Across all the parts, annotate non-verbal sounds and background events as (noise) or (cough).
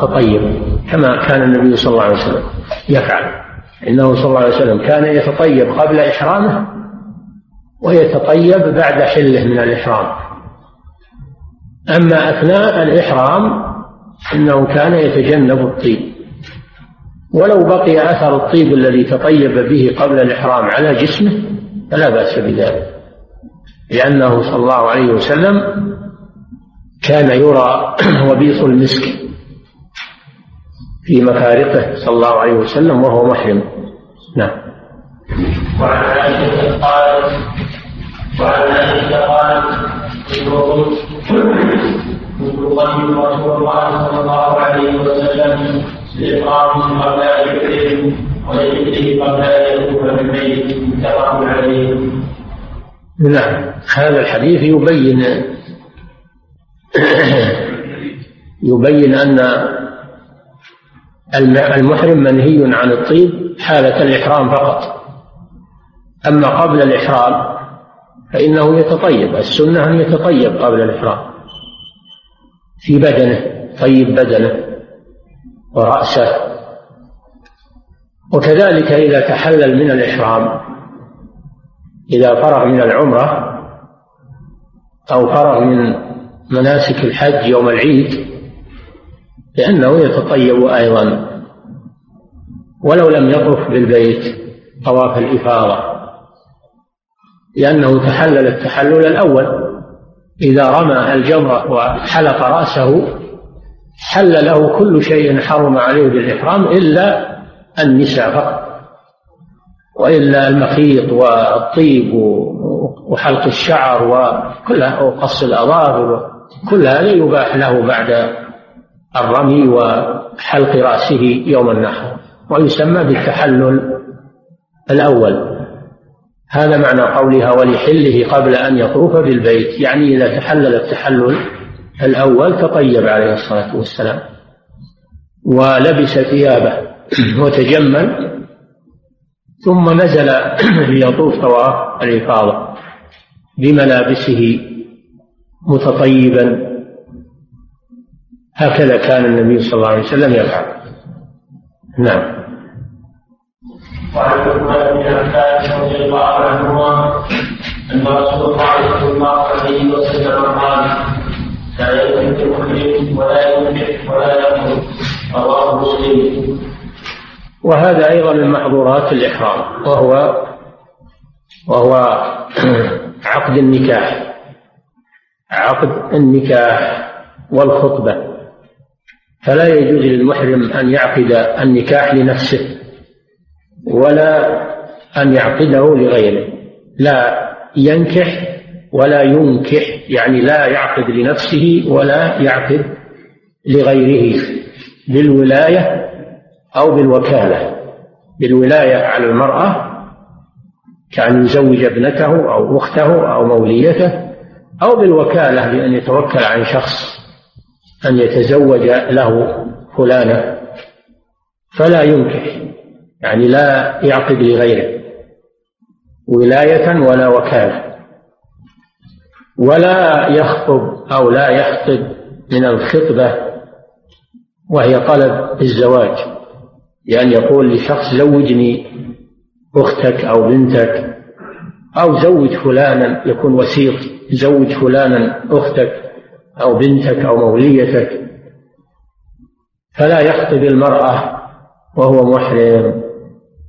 تطيب كما كان النبي صلى الله عليه وسلم يفعل. إنه صلى الله عليه وسلم كان يتطيب قبل إحرامه ويتطيب بعد حله من الإحرام. أما أثناء الإحرام إنه كان يتجنب الطيب. ولو بقي أثر الطيب الذي تطيب به قبل الإحرام على جسمه فلا بأس بذلك. لأنه صلى الله عليه وسلم كان يرى (clears throat) وبيص المسك. في مفارقه صلى الله عليه وسلم وهو محرم. نعم. وعن عائشة قالت وعن عائشة قالت كنت أقدم رسول الله صلى الله عليه وسلم لإقامة قبل أن يحرم ولذكره قبل أن يكون في البيت متفق عليه. نعم. هذا الحديث يبين يبين أن المحرم منهي عن الطيب حالة الإحرام فقط. أما قبل الإحرام فإنه يتطيب السنة أن يتطيب قبل الإحرام. في بدنه طيب بدنه ورأسه. وكذلك إذا تحلل من الإحرام إذا فرغ من العمرة أو فرغ من مناسك الحج يوم العيد لأنه يتطيب أيضا. ولو لم يطف بالبيت طواف الإفاضة. لأنه تحلل التحلل الأول. إذا رمى الجمرة وحلق رأسه حل له كل شيء حرم عليه بالإحرام إلا النساء فقط. وإلا المخيط والطيب وحلق الشعر وكل وقص الأظافر كل هذا يباح له بعد الرمي وحلق رأسه يوم النحر ويسمى بالتحلل الأول. هذا معنى قولها ولحله قبل أن يطوف بالبيت يعني إذا تحلل التحلل الأول تطيب عليه الصلاة والسلام ولبس ثيابه وتجمل ثم نزل ليطوف طواف الإفاضة بملابسه متطيبا. هكذا كان النبي صلى الله عليه وسلم يفعل. نعم. وعن عثمان بن عباس رضي الله عنهما أن رسول الله صلى الله عليه وسلم قال لا يملك المحرم ولا يملك ولا يقتل رواه مسلم. وهذا أيضا من محظورات الإحرام وهو وهو (clears throat) عقد النكاح عقد النكاح والخطبة. فلا يجوز للمحرم أن يعقد النكاح لنفسه ولا أن يعقده لغيره. لا ينكح ولا ينكح يعني لا يعقد لنفسه ولا يعقد لغيره بالولاية أو بالوكالة. بالولاية على المرأة كأن يزوج ابنته أو أخته أو موليته أو بالوكالة بأن يتوكل عن شخص. أن يتزوج له فلانة فلا ينكح يعني لا يعقد لغيره ولاية ولا وكالة ولا يخطب أو لا يخطب من الخطبة وهي طلب الزواج يعني يقول لشخص زوجني أختك أو بنتك أو زوج فلانا يكون وسيط زوج فلانا أختك. أو بنتك أو موليتك فلا يخطب المرأة وهو محرم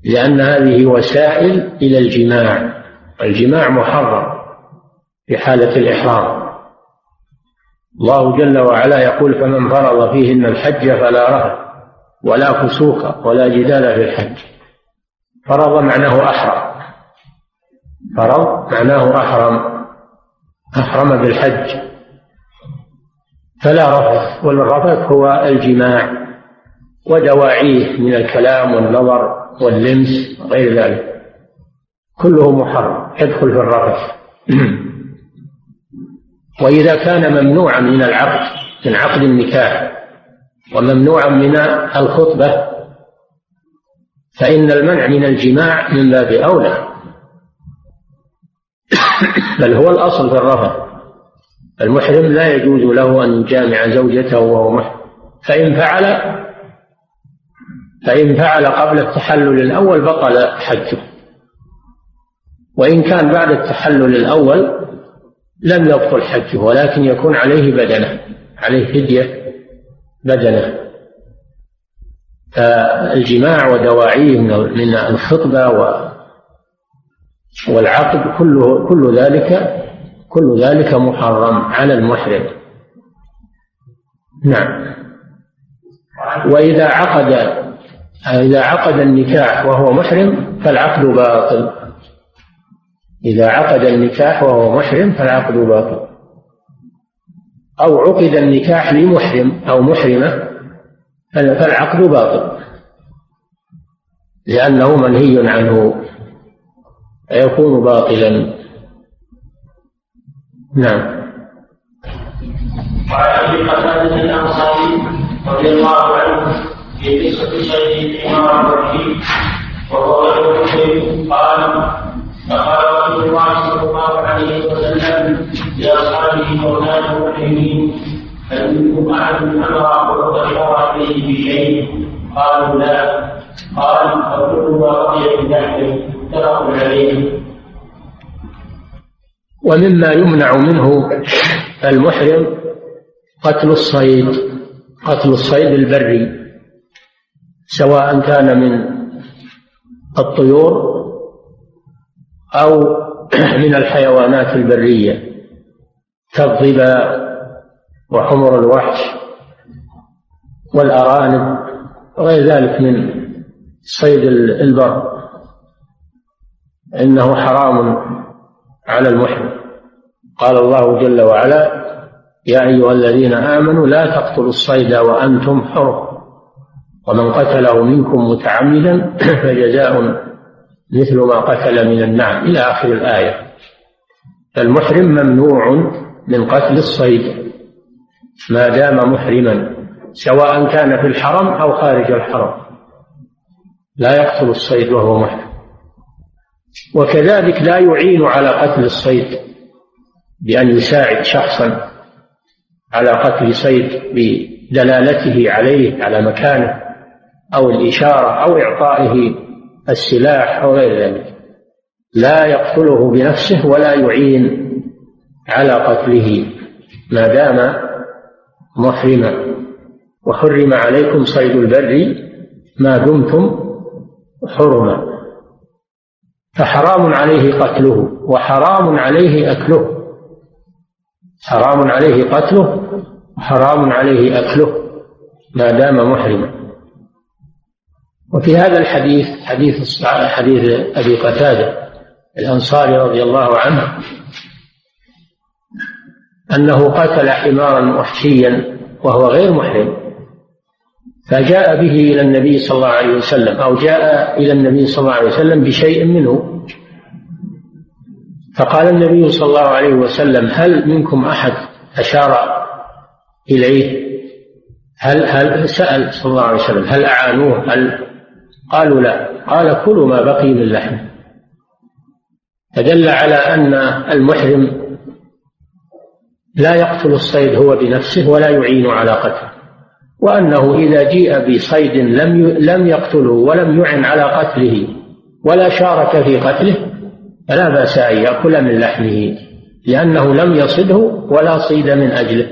لأن هذه وسائل إلى الجماع الجماع محرم في حالة الإحرام. الله جل وعلا يقول فمن فرض فيهن الحج فلا رهب ولا فسوق ولا جدال في الحج. فرض معناه أحرم. فرض معناه أحرم أحرم بالحج. فلا رفث والرفث هو الجماع ودواعيه من الكلام والنظر واللمس وغير ذلك. كله محرم يدخل في الرفث (clears throat) وإذا كان ممنوعا من العقد من عقد النكاح وممنوعا من الخطبة فإن المنع من الجماع من باب أولى. (clears throat) بل هو الأصل في الرفث المحرم لا يجوز له أن يجامع زوجته وهو محرم. فإن فعل فإن فعل قبل التحلل الأول بطل حجه. وإن كان بعد التحلل الأول لم يبطل حجه ولكن يكون عليه بدنه عليه فدية بدنه. فالجماع ودواعيه من الخطبة والعقد كله كل ذلك كل ذلك محرم على المحرم. نعم. وإذا عقد إذا عقد النكاح وهو محرم فالعقد باطل. إذا عقد النكاح وهو محرم فالعقد باطل. أو عقد النكاح لمحرم أو محرمة فالعقد باطل. لأنه منهي عنه فيكون باطلا. نعم. وعن أبي قتادة الأنصاري رضي الله عنه في قصة شيخ الإمام الرحيم وهو رجل قال فقال رسول الله صلى الله عليه وسلم لاصحابه مولانا المؤمنين هل منكم احد أمر وذكر عليه بشيء قالوا لا. قال فكل ما رضي بنحوه متفق عليه. ومما يمنع منه المحرم قتل الصيد قتل الصيد البري سواء كان من الطيور أو (clears throat) من الحيوانات البرية كالظباء وحمر الوحش والأرانب وغير ذلك من صيد البر. إنه حرام على المحرم. قال الله جل وعلا يا أيها الذين آمنوا لا تقتلوا الصيد وأنتم حرم ومن قتله منكم متعمدا (clears throat) فجزاء مثل ما قتل من النعم. إلى آخر الآية. فالمحرم ممنوع من قتل الصيد. ما دام محرما سواء كان في الحرم أو خارج الحرم. لا يقتل الصيد وهو محرم. وكذلك لا يعين على قتل الصيد بأن يساعد شخصا على قتل صيد بدلالته عليه على مكانه أو الإشارة أو إعطائه السلاح أو غير ذلك. لا يقتله بنفسه ولا يعين على قتله ما دام محرما. وحرم عليكم صيد البر ما دمتم حرما. فحرام عليه قتله وحرام عليه أكله. حرام عليه قتله وحرام عليه أكله. ما دام محرما. وفي هذا الحديث حديث حديث أبي قتادة الأنصاري رضي الله عنه أنه قتل حمارا وحشيا وهو غير محرم. فجاء به إلى النبي صلى الله عليه وسلم أو جاء إلى النبي صلى الله عليه وسلم بشيء منه. فقال النبي صلى الله عليه وسلم هل منكم أحد أشار إليه؟ هل هل سأل صلى الله عليه وسلم هل أعانوه؟ هل؟ قالوا لا. قال كلوا ما بقي من لحم. فدل على أن المحرم لا يقتل الصيد هو بنفسه ولا يعين على قتله. وأنه إذا جيء بصيد لم لم يقتله ولم يعن على قتله ولا شارك في قتله فلا بأس أن يأكل من لحمه لأنه لم يصده ولا صيد من أجله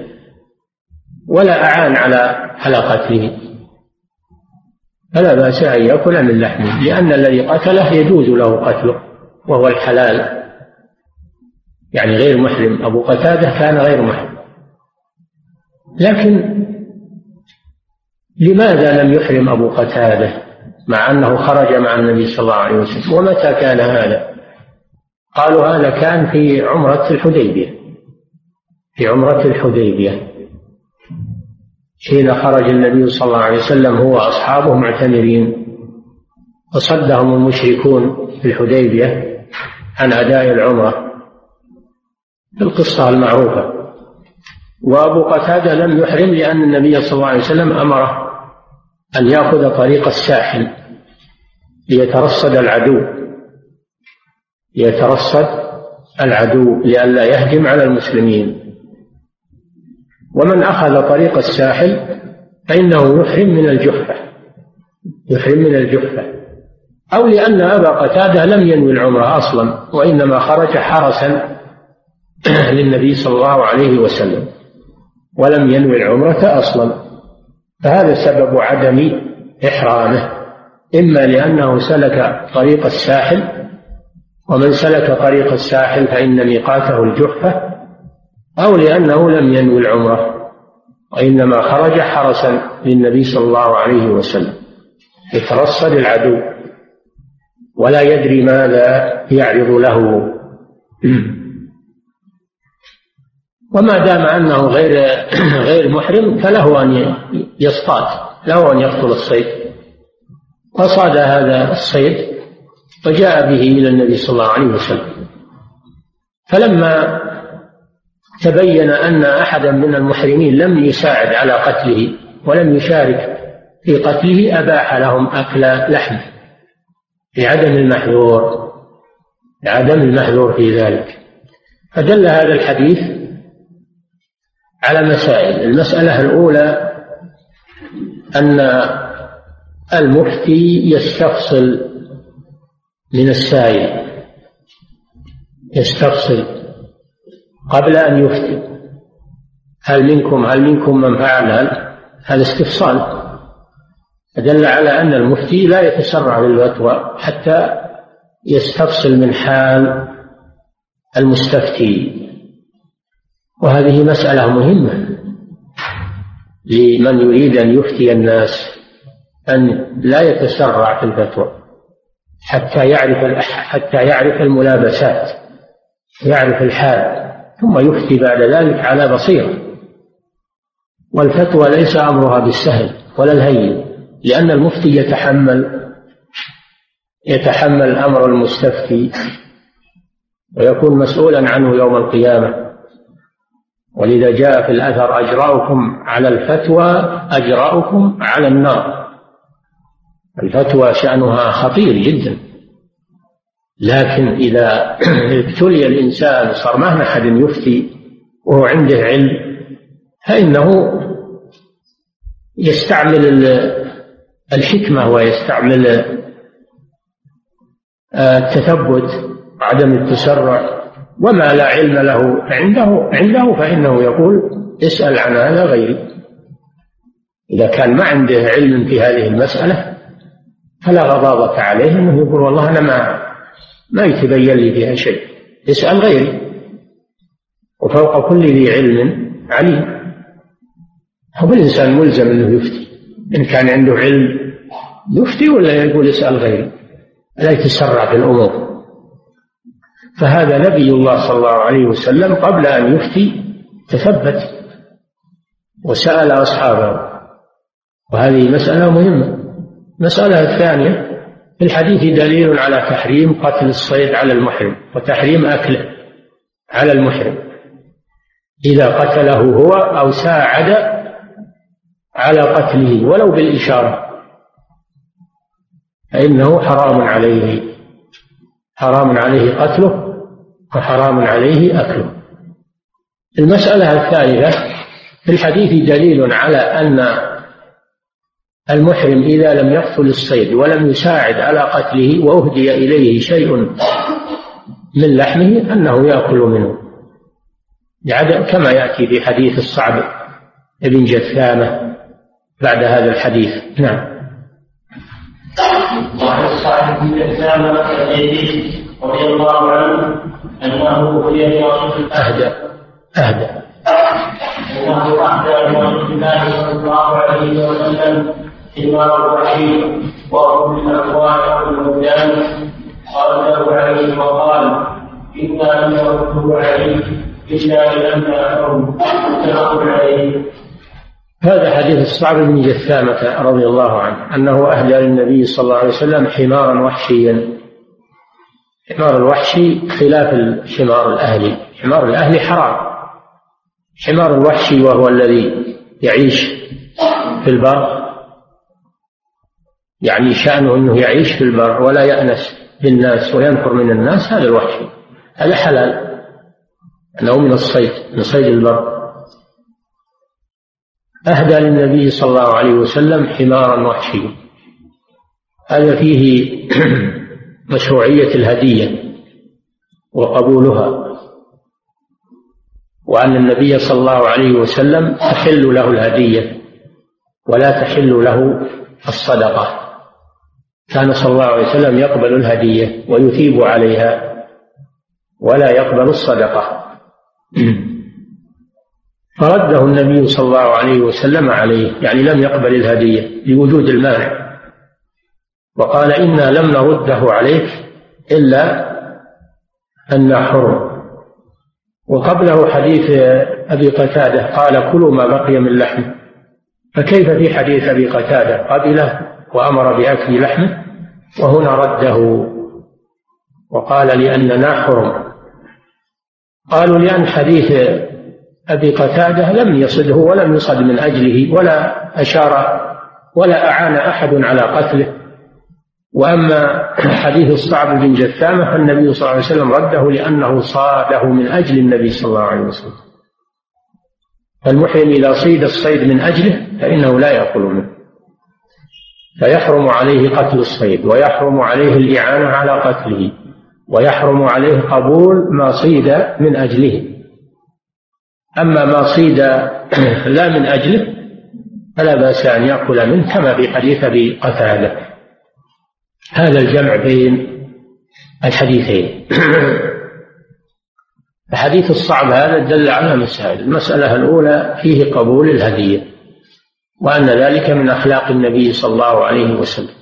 ولا أعان على على قتله. فلا بأس أن يأكل من لحمه لأن الذي قتله يجوز له قتله وهو الحلال. يعني غير محرم أبو قتادة كان غير محرم. لكن لماذا لم يحرم أبو قتادة مع أنه خرج مع النبي صلى الله عليه وسلم؟ ومتى كان هذا؟ قالوا هذا كان في عمرة الحديبية. في عمرة الحديبية. حين خرج النبي صلى الله عليه وسلم هو وأصحابه معتمرين. وصدهم المشركون في الحديبية عن أداء العمرة القصة المعروفة. وأبو قتادة لم يحرم لأن النبي صلى الله عليه وسلم أمره. أن يأخذ طريق الساحل ليترصد العدو ليترصد العدو لئلا يهجم على المسلمين. ومن أخذ طريق الساحل فإنه يحرم من الجحفة يحرم من الجحفة. أو لأن أبا قتادة لم ينوي العمرة أصلا وإنما خرج حرسا (clears throat) للنبي صلى الله عليه وسلم ولم ينوي العمرة أصلا. فهذا سبب عدم إحرامه. إما لأنه سلك طريق الساحل ومن سلك طريق الساحل فإن ميقاته الجحفة أو لأنه لم ينوي العمرة وإنما خرج حرسا للنبي صلى الله عليه وسلم. يترصد العدو ولا يدري ماذا يعرض له. وما دام أنه غير غير محرم فله أن يصطاد له أن يقتل الصيد. فصاد هذا الصيد وجاء به إلى النبي صلى الله عليه وسلم. فلما تبين أن أحدا من المحرمين لم يساعد على قتله ولم يشارك في قتله أباح لهم أكل لحمه لعدم المحذور لعدم المحذور في ذلك. فدل هذا الحديث على مسائل. المسألة الأولى أن المفتي يستفصل من السائل يستفصل قبل أن يفتي. هل منكم هل منكم من فعل هذا؟ استفصال. فدل على أن المفتي لا يتسرع بالفتوى حتى يستفصل من حال المستفتي. وهذه مسألة مهمة. لمن يريد أن يفتي الناس أن لا يتسرع في الفتوى حتى يعرف حتى يعرف الملابسات يعرف الحال ثم يفتي بعد ذلك على بصيرة. والفتوى ليس أمرها بالسهل ولا الهين لأن المفتي يتحمل يتحمل أمر المستفتي ويكون مسؤولا عنه يوم القيامة. ولذا جاء في الأثر أجراؤكم على الفتوى أجراؤكم على النار. الفتوى شأنها خطير جدا. لكن إذا (clears throat) ابتلي الإنسان صار ما أحد يفتي وهو عنده علم فإنه يستعمل الحكمة ويستعمل التثبت وعدم التسرع. وما لا علم له عنده عنده فإنه يقول اسأل عن هذا غيري. إذا كان ما عنده علم في هذه المسألة فلا غضاضة عليه أنه يقول والله أنا ما ما يتبين لي فيها شيء. اسأل غيري. وفوق كل ذي علم عليم. هو الإنسان ملزم أنه يفتي. إن كان عنده علم يفتي ولا يقول اسأل غيري. لا يتسرع في الأمور؟ فهذا نبي الله صلى الله عليه وسلم قبل أن يفتي تثبت وسأل أصحابه. وهذه مسألة مهمة. المسألة الثانية في الحديث دليل على تحريم قتل الصيد على المحرم وتحريم أكله على المحرم. إذا قتله هو أو ساعد على قتله ولو بالإشارة. فإنه حرام عليه. حرام عليه قتله وحرام عليه أكله. المسألة الثالثة في الحديث دليل على أن المحرم إذا لم يقتل الصيد ولم يساعد على قتله وأهدي إليه شيء من لحمه أنه يأكل منه. كما يأتي في حديث الصعب بن جثامة بعد هذا الحديث. نعم. وعن الصعب بن جثامة رضي الله عنه أنه أهدى. أهدى. أنه أهدى برسول الله صلى الله عليه وسلم. الأموال قال له عليه وقال إنا لم نرده عليك إلا متفق عليه. هذا حديث الصعب بن جثامة رضي الله عنه أنه أهدى للنبي صلى الله عليه وسلم حمارا وحشيا. حمار الوحشي خلاف الحمار الأهلي. حمار الأهلي حرام. حمار الوحشي وهو الذي يعيش في البر يعني شأنه أنه يعيش في البر ولا يأنس بالناس وينفر من الناس هذا الوحشي. هذا حلال. أنه من الصيد من صيد البر. أهدى للنبي صلى الله عليه وسلم حمارا وحشيا. هذا فيه (clears throat) مشروعية الهدية وقبولها وأن النبي صلى الله عليه وسلم تحل له الهدية ولا تحل له الصدقة. كان صلى الله عليه وسلم يقبل الهدية ويثيب عليها ولا يقبل الصدقة. فرده النبي صلى الله عليه وسلم عليه يعني لم يقبل الهدية لوجود المانع. وقال إنا لم نرده عليك إلا أن حرم وقبله حديث أبي قتادة قال كلوا ما بقي من لحمه فكيف في حديث أبي قتادة؟ قبله وأمر بأكل لحمه وهنا رده. وقال لأننا حرم قالوا لأن حديث أبي قتادة لم يصده ولم يصد من أجله ولا أشار ولا أعان أحد على قتله. وأما حديث الصعب بن جثامة فالنبي صلى الله عليه وسلم رده لأنه صاده من أجل النبي صلى الله عليه وسلم. فالمحرم إذا صيد الصيد من أجله فإنه لا يأكل منه. فيحرم عليه قتل الصيد ويحرم عليه الإعانة على قتله ويحرم عليه قبول ما صيد من أجله. أما ما صيد لا من أجله فلا بأس أن يأكل منه كما في حديث أبي قتادة. هذا الجمع بين الحديثين. (clears throat) الحديث الصعب هذا دل على مسائل. المسألة الأولى فيه قبول الهدية وأن ذلك من أخلاق النبي صلى الله عليه وسلم.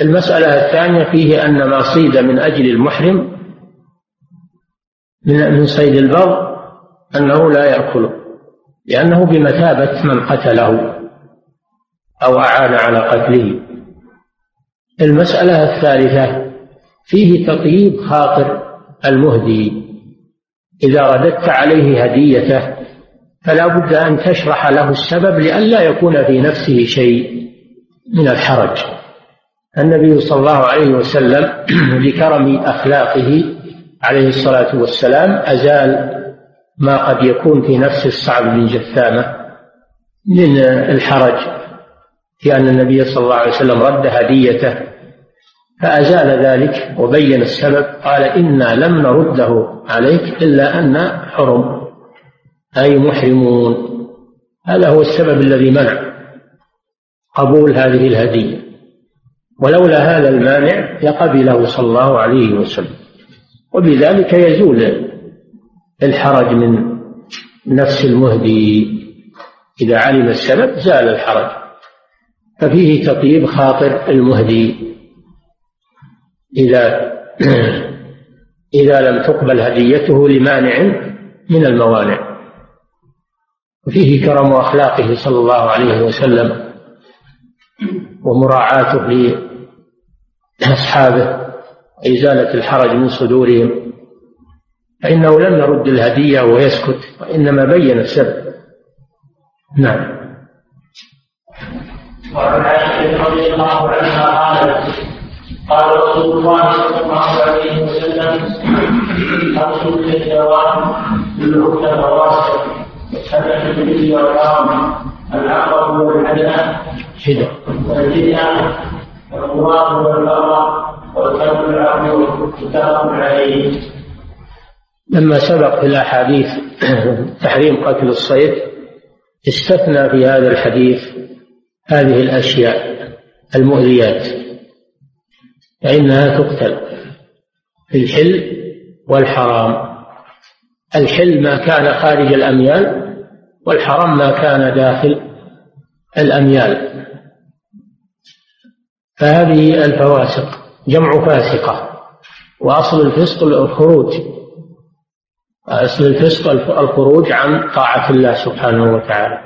المسألة الثانية فيه أن ما صيد من أجل المحرم من من صيد البر أنه لا يأكله لأنه بمثابة من قتله أو أعان على قتله. المسألة الثالثة فيه تطييب خاطر المهدي. إذا رددت عليه هديته فلا بد أن تشرح له السبب لئلا يكون في نفسه شيء من الحرج. النبي صلى الله عليه وسلم (clears throat) لكرم أخلاقه عليه الصلاة والسلام أزال ما قد يكون في نفس الصعب بن جثامة من الحرج في أن النبي صلى الله عليه وسلم رد هديته فأزال ذلك وبين السبب قال إنا لم نرده عليك إلا أن حرم أي محرمون. هذا هو السبب الذي منع قبول هذه الهدية. ولولا هذا المانع لقبله صلى الله عليه وسلم. وبذلك يزول الحرج من نفس المهدي. إذا علم السبب زال الحرج. ففيه تطيب خاطر المهدي. إذا (clears throat) إذا لم تقبل هديته لمانع من الموانع. وفيه كرم أخلاقه صلى الله عليه وسلم ومراعاته لأصحابه وإزالة الحرج من صدورهم. فإنه لم يرد الهدية ويسكت وإنما بين السبب. نعم. وعن عائشة رضي الله عنها قالت قال رسول الله صلى الله عليه وسلم أرسل الحيوان بالعقد الرواسب سبع به والحرام العقرب والحدث هدى والجنة والقراب والبقرة والكلب العقل متفق عليه. لما سبق في الأحاديث (clears throat) تحريم قتل الصيد استثنى في هذا الحديث هذه الأشياء المؤذيات. فإنها تقتل في الحل والحرام. الحل ما كان خارج الأميال والحرام ما كان داخل الأميال. فهذه الفواسق جمع فاسقة. وأصل الفسق الخروج. أصل الفسق الخروج عن طاعة الله سبحانه وتعالى.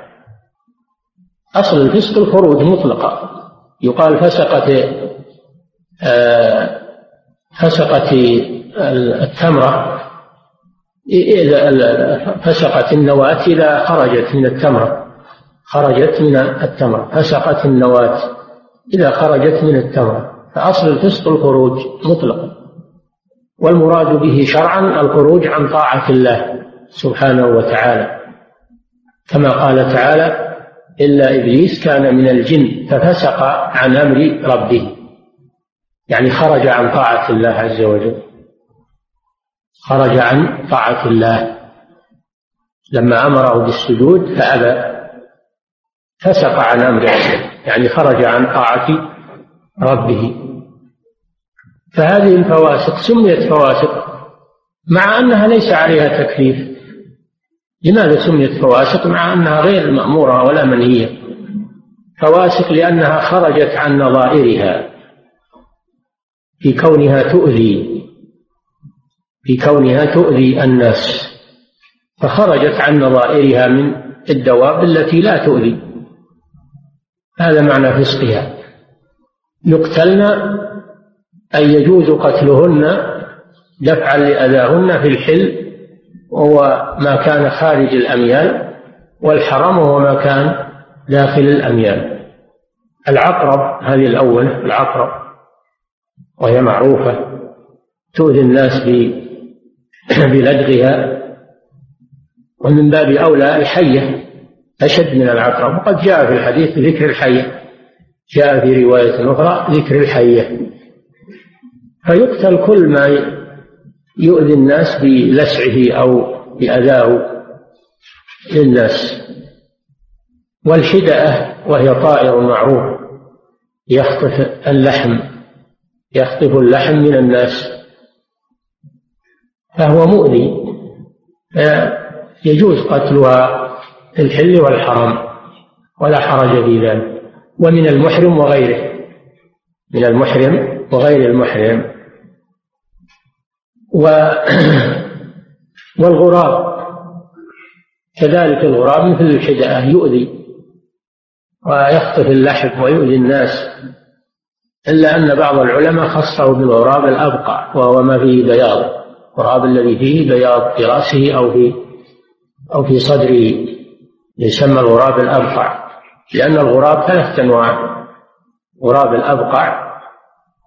أصل الفسق الخروج مطلقا يقال فسقت فسقت التمرة فسقت النواة إذا خرجت من التمرة خرجت من التمرة فسقت النواة إذا خرجت من التمرة فأصل الفسق الخروج مطلقا والمراد به شرعا الخروج عن طاعة الله سبحانه وتعالى. كما قال تعالى إلا إبليس كان من الجن ففسق عن أمر ربه. يعني خرج عن طاعة الله عز وجل. خرج عن طاعة الله. لما أمره بالسجود فأبى فسق عن أمر ربه. يعني خرج عن طاعة ربه. فهذه الفواسق سميت فواسق مع أنها ليس عليها تكليف. لماذا سميت فواسق؟ مع أنها غير مأمورة ولا منهية. فواسق لأنها خرجت عن نظائرها. في كونها تؤذي في كونها تؤذي الناس. فخرجت عن نظائرها من الدواب التي لا تؤذي. هذا معنى فسقها. يقتلن أي يجوز قتلهن دفعا لأذاهن في الحل وهو ما كان خارج الأميال والحرم وهو ما كان داخل الأميال. العقرب هذه الأول العقرب. وهي معروفة تؤذي الناس (clears throat) بلدغها ومن باب أولى الحية أشد من العقرب وقد جاء في الحديث ذكر الحية جاء في رواية أخرى ذكر الحية. فيقتل كل ما يؤذي الناس بلسعه أو بأذاه للناس. والحدأة وهي طائر معروف يخطف اللحم. يخطف اللحم من الناس. فهو مؤذي. يجوز قتلها في الحل والحرام ولا حرج في ذلك. ومن المحرم وغيره. من المحرم وغير المحرم. و (clears throat) والغراب. كذلك الغراب مثل الحداءة يؤذي. ويخطف اللحم ويؤذي الناس. إلا أن بعض العلماء خصه بالغراب الأبقع وهو ما فيه بياض. الغراب الذي فيه بياض في رأسه أو في أو في صدره يسمى الغراب الأبقع. لأن الغراب ثلاثة أنواع غراب الأبقع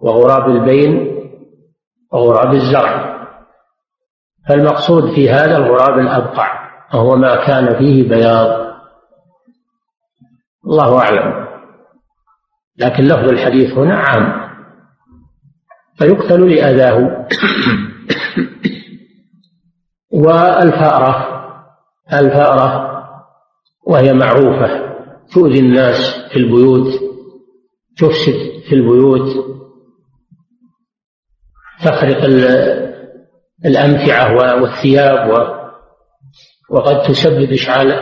وغراب البين وغراب الزرع. فالمقصود في هذا الغراب الأبقع وهو ما كان فيه بياض. الله أعلم. لكن لفظ الحديث هنا عام. فيقتل لأذاه. والفأرة الفأرة وهي معروفة. تؤذي الناس في البيوت تفسد في البيوت تخرق الأمتعة والثياب وقد تسبب إشعال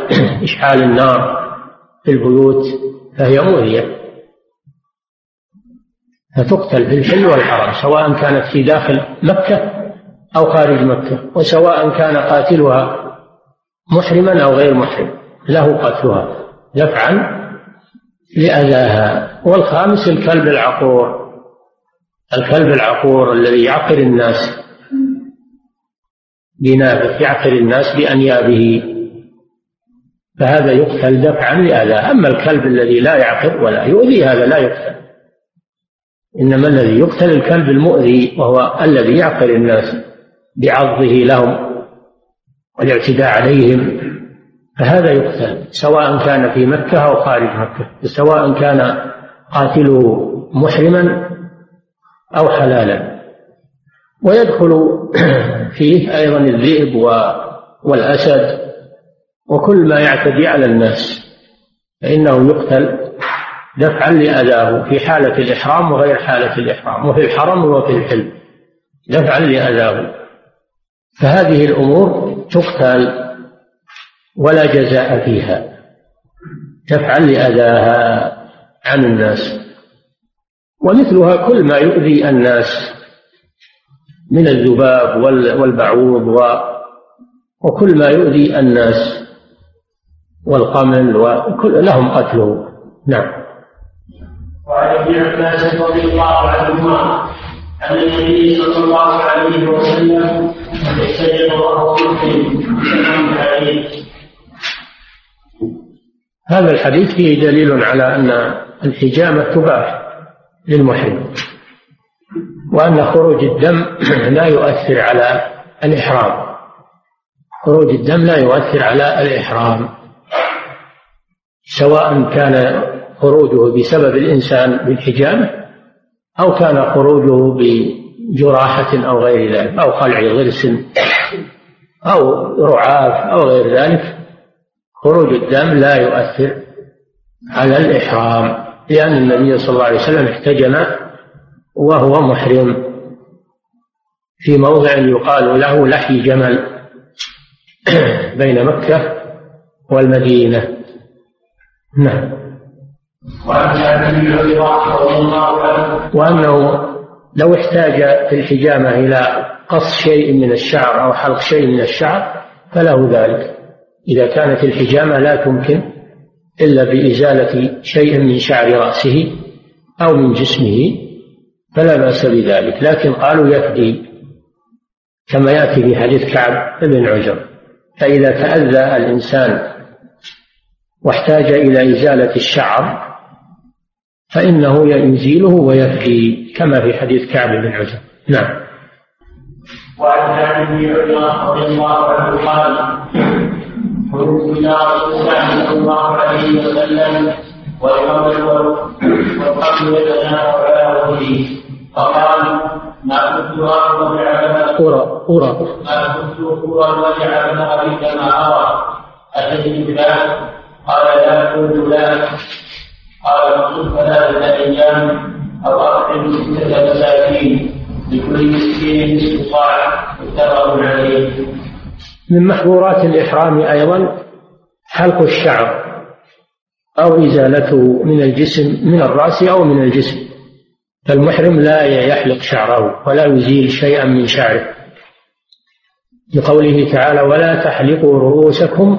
إشعال النار في البيوت فهي مؤذية. فتقتل في الحل والحرام سواء كانت في داخل مكة أو خارج مكة وسواء كان قاتلها محرما أو غير محرم له قتلها دفعا لأذاها. والخامس الكلب العقور الكلب العقور الذي يعقر الناس بنابه يعقر الناس بأنيابه فهذا يقتل دفعا لأذاه أما الكلب الذي لا يعقر ولا يؤذي هذا لا يقتل. إنما الذي يقتل الكلب المؤذي وهو الذي يعقر الناس بعضه لهم والاعتداء عليهم فهذا يقتل سواء كان في مكة أو خارج مكة سواء كان قاتله محرما أو حلالا. ويدخل (clears throat) فيه أيضا الذئب والأسد وكل ما يعتدي على الناس فإنه يقتل دفعا لأذاه في حالة الإحرام وغير حالة الإحرام وفي الحرم وفي الحلم دفعا لأذاه. فهذه الأمور تقتل ولا جزاء فيها. دفعا لأذاها عن الناس. ومثلها كل ما يؤذي الناس من الذباب والبعوض وكل ما يؤذي الناس والقمل وكل لهم قتله نعم. وعن ابن عباس رضي الله عنهما. عن النبي صلى الله عليه وسلم ليس يضره هذا الحديث فيه دليل على أن الحجامة تباح للمحرم وأن خروج الدم (clears throat) لا يؤثر على الإحرام. خروج الدم لا يؤثر على الإحرام سواء كان خروجه بسبب الإنسان بالحجامة أو كان خروجه بجراحة أو غير ذلك أو خلع ضرس أو رعاف أو غير ذلك خروج الدم لا يؤثر على الإحرام لأن النبي صلى الله عليه وسلم احتجم وهو محرم. في موضع يقال له لحي جمل بين مكة والمدينة. نعم. وأنه لو احتاج في الحجامة إلى قص شيء من الشعر أو حلق شيء من الشعر فله ذلك. إذا كانت الحجامة لا تمكن إلا بإزالة شيء من شعر رأسه أو من جسمه فلا بأس بذلك. لكن قالوا يكفي كما يأتي في حديث كعب بن عجر. فإذا تأذى الإنسان واحتاج إلى إزالة الشعر فإنه يزيله ويكفي كما في حديث كعب بن عجر نعم. وعن كعب بن عجر رضي الله عنه قال قلت إلى رسول الله صلى الله عليه وسلم والقبر والقبر يتنافى على وجهه فقال ما كنت أرى أرى أرى. ما كنت أرى وجع المغرب كما أرى أتجد فلان قال لا قلت لا قال مقصود ثلاثة أيام أو أطعم ستة مساكين لكل مسكين نصف صاع متفق عليه. من محظورات الإحرام أيضا حلق الشعر أو إزالته من الجسم من الرأس أو من الجسم. فالمحرم لا يحلق شعره ولا يزيل شيئا من شعره. لقوله تعالى ولا تحلقوا رؤوسكم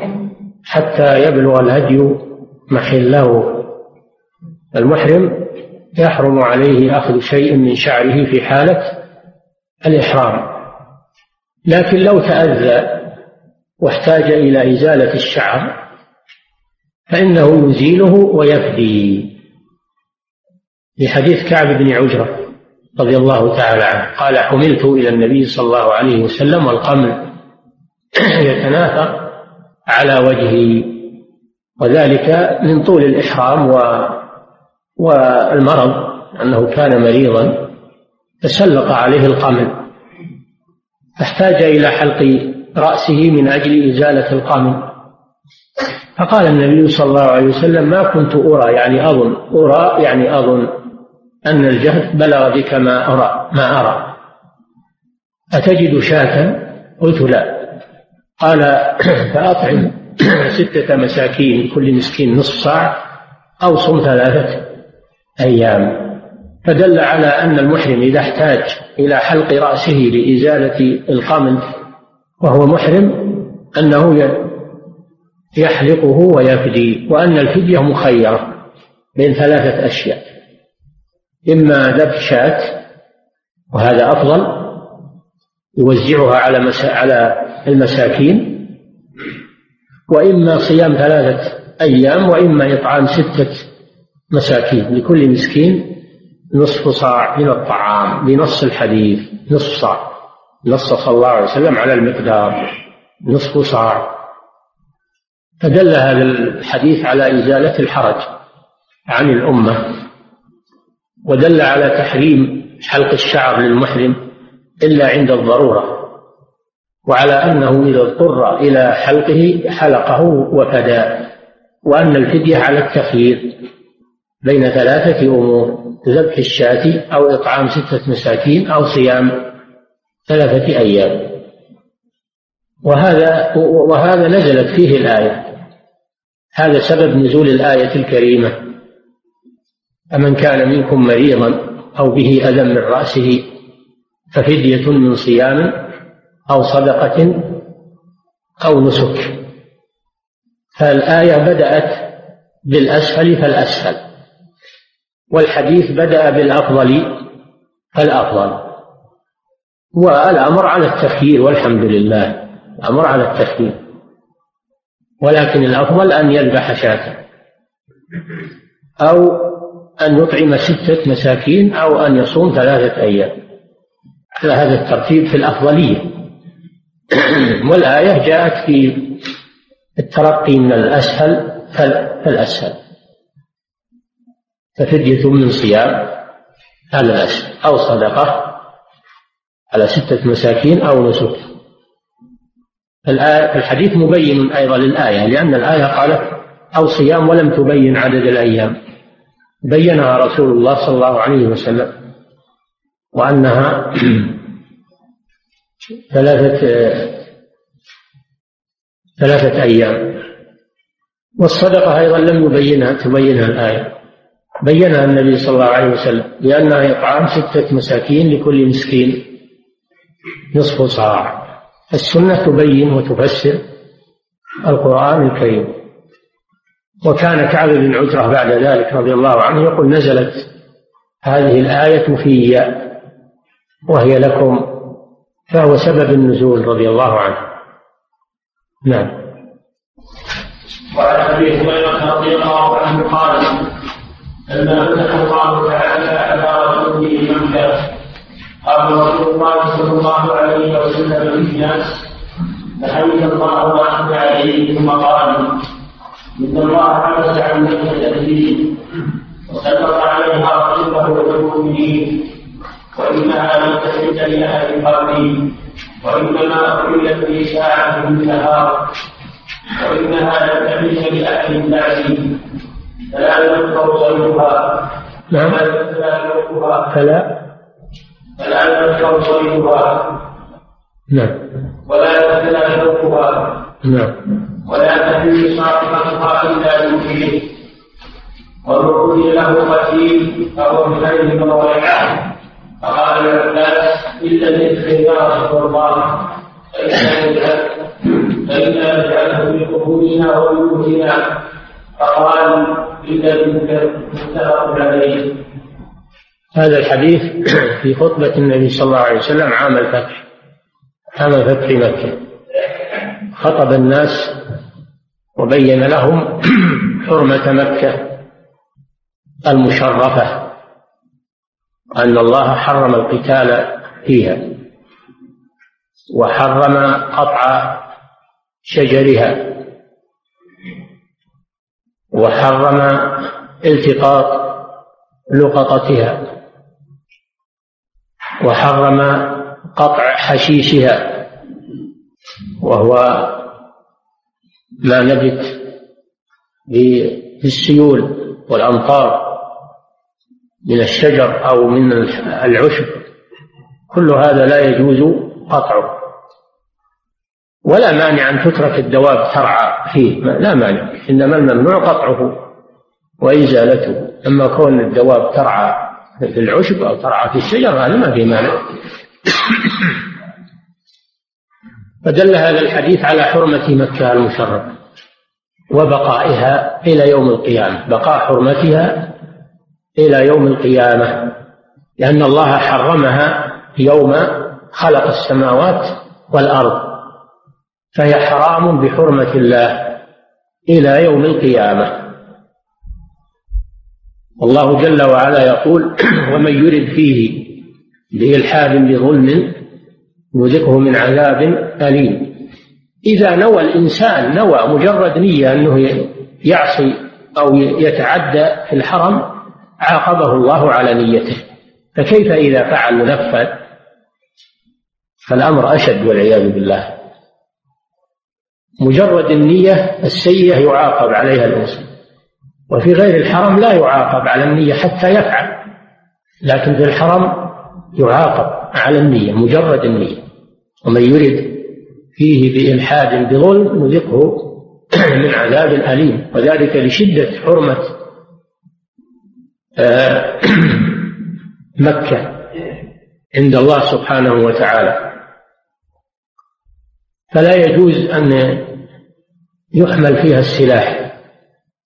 حتى يبلغ الهدي محله. المحرم يحرم عليه أخذ شيء من شعره في حالة الإحرام. لكن لو تأذى واحتاج إلى إزالة الشعر فإنه يزيله ويفدي. لحديث كعب بن عجرة رضي الله تعالى عنه قال حملت إلى النبي صلى الله عليه وسلم والقمل (clears throat) يتناثر على وجهي وذلك من طول الإحرام و والمرض أنه كان مريضا تسلط عليه القمل. فاحتاج إلى حلق رأسه من أجل إزالة القمل. فقال النبي صلى الله عليه وسلم ما كنت أرى يعني أظن أرى يعني أظن أن الجهد بلغ بك ما أرى ما أرى. أتجد شاة؟ قلت لا. قال فأطعم ستة مساكين كل مسكين نصف صاع أو صم ثلاثة. أيام. فدل على أن المحرم إذا احتاج إلى حلق رأسه لإزالة القمل وهو محرم أنه يحلقه ويفدي وأن الفدية مخيرة بين ثلاثة أشياء. إما ذبح شاة وهذا أفضل يوزعها على على المساكين وإما صيام ثلاثة أيام وإما إطعام ستة مساكين لكل مسكين نصف صاع من الطعام بنص الحديث نصف صاع. نص صلى الله عليه وسلم على المقدار نصف صاع. فدل هذا الحديث على إزالة الحرج عن الأمة ودل على تحريم حلق الشعر للمحرم إلا عند الضرورة وعلى أنه إذا اضطر إلى حلقه حلقه وفدى وأن الفدية على التخيير. بين ثلاثة أمور ذبح الشاة أو إطعام ستة مساكين أو صيام ثلاثة أيام. وهذا وهذا نزلت فيه الآية. هذا سبب نزول الآية الكريمة. فمن كان منكم مريضا أو به أذى من رأسه ففدية من صيام أو صدقة أو نسك. فالآية بدأت بالأسفل فالأسفل. والحديث بدأ بالأفضل فالأفضل. والأمر على التخيير والحمد لله الأمر على التخيير ولكن الأفضل أن يذبح شاة أو أن يطعم ستة مساكين أو أن يصوم ثلاثة أيام. على هذا الترتيب في الأفضلية. (clears throat) والآية جاءت في الترقي من الأسهل فالأسهل ففدية من صيام هذا الأسهل أو صدقة على ستة مساكين أو نسك. الحديث مبين أيضا للآية لأن الآية قالت أو صيام ولم تبين عدد الأيام. بينها رسول الله صلى الله عليه وسلم وأنها (clears throat) ثلاثة ثلاثة أيام. والصدقة أيضا لم يبينها تبينها الآية. بينها النبي صلى الله عليه وسلم لأنها إطعام ستة مساكين لكل مسكين نصف صاع السنة تبين وتفسر القرآن الكريم. وكان كعب بن عجرة بعد ذلك رضي الله عنه يقول نزلت هذه الآية في وهي لكم فهو سبب النزول رضي الله عنه. نعم. وعن أبي هريرة رضي الله عنه قال لما فتح الله تعالى على رسوله مكه قال رسول الله صلى الله عليه وسلم للناس فحمد الله وأحمد عليه ثم قال إن الله حبس عن مكه الدين وسلط عليها رسوله المؤمنين. وإنها لم تحل لاهل قبلي وإنما احلت لي ساعة من نهار وإنها لم تحل لاهل بعدي فلا. يذكر صيدها نعم. فلا. فلا يذكر صيدها نعم ولا يبتلى شوكها نعم ولا تحل صاحبتها الا بوجهه والركن له قتيل فهو بخير من وليعه فقال العباس الا رسول الله فإنا نجعله في قبورنا وبيوتنا فقال الذكر متفق عليه هذا الحديث في خطبة النبي صلى الله عليه وسلم عام الفتح عام فتح مكة. خطب الناس وبين لهم حرمة مكة المشرفة أن الله حرم القتال فيها وحرم قطع شجرها. وحرم التقاط لقطتها. وحرم قطع حشيشها. وهو ما نبت بالسيول والأمطار من الشجر أو من العشب. كل هذا لا يجوز قطعه. ولا مانع أن تترك الدواب ترعى. فيه. لا مانع. إنما الممنوع قطعه وإزالته. أما كون الدواب ترعى في العشب أو ترعى في الشجر هذا ما في مانع. (coughs) فدل هذا الحديث على حرمة مكة المشرفة وبقائها إلى يوم القيامة. بقاء حرمتها إلى يوم القيامة. لأن الله حرمها يوم خلق السماوات والأرض. فهي حرام بحرمة الله إلى يوم القيامة. والله جل وعلا يقول (clears throat) ومن يرد فيه بإلحاد بظلم نذقه من عذاب أليم. إذا نوى الإنسان نوى مجرد نية أنه يعصي أو يتعدى في الحرم عاقبه الله على نيته. فكيف إذا فعل منفذ فالأمر أشد والعياذ بالله. مجرد النية السيئة يعاقب عليها الإنسان وفي غير الحرم لا يعاقب على النية حتى يفعل. لكن في الحرم يعاقب على النية مجرد النية. ومن يرد فيه بإلحاد بظلم نذقه من عذاب أليم. وذلك لشدة حرمة آه، (clears throat) مكة عند الله سبحانه وتعالى. فلا يجوز أن يحمل فيها السلاح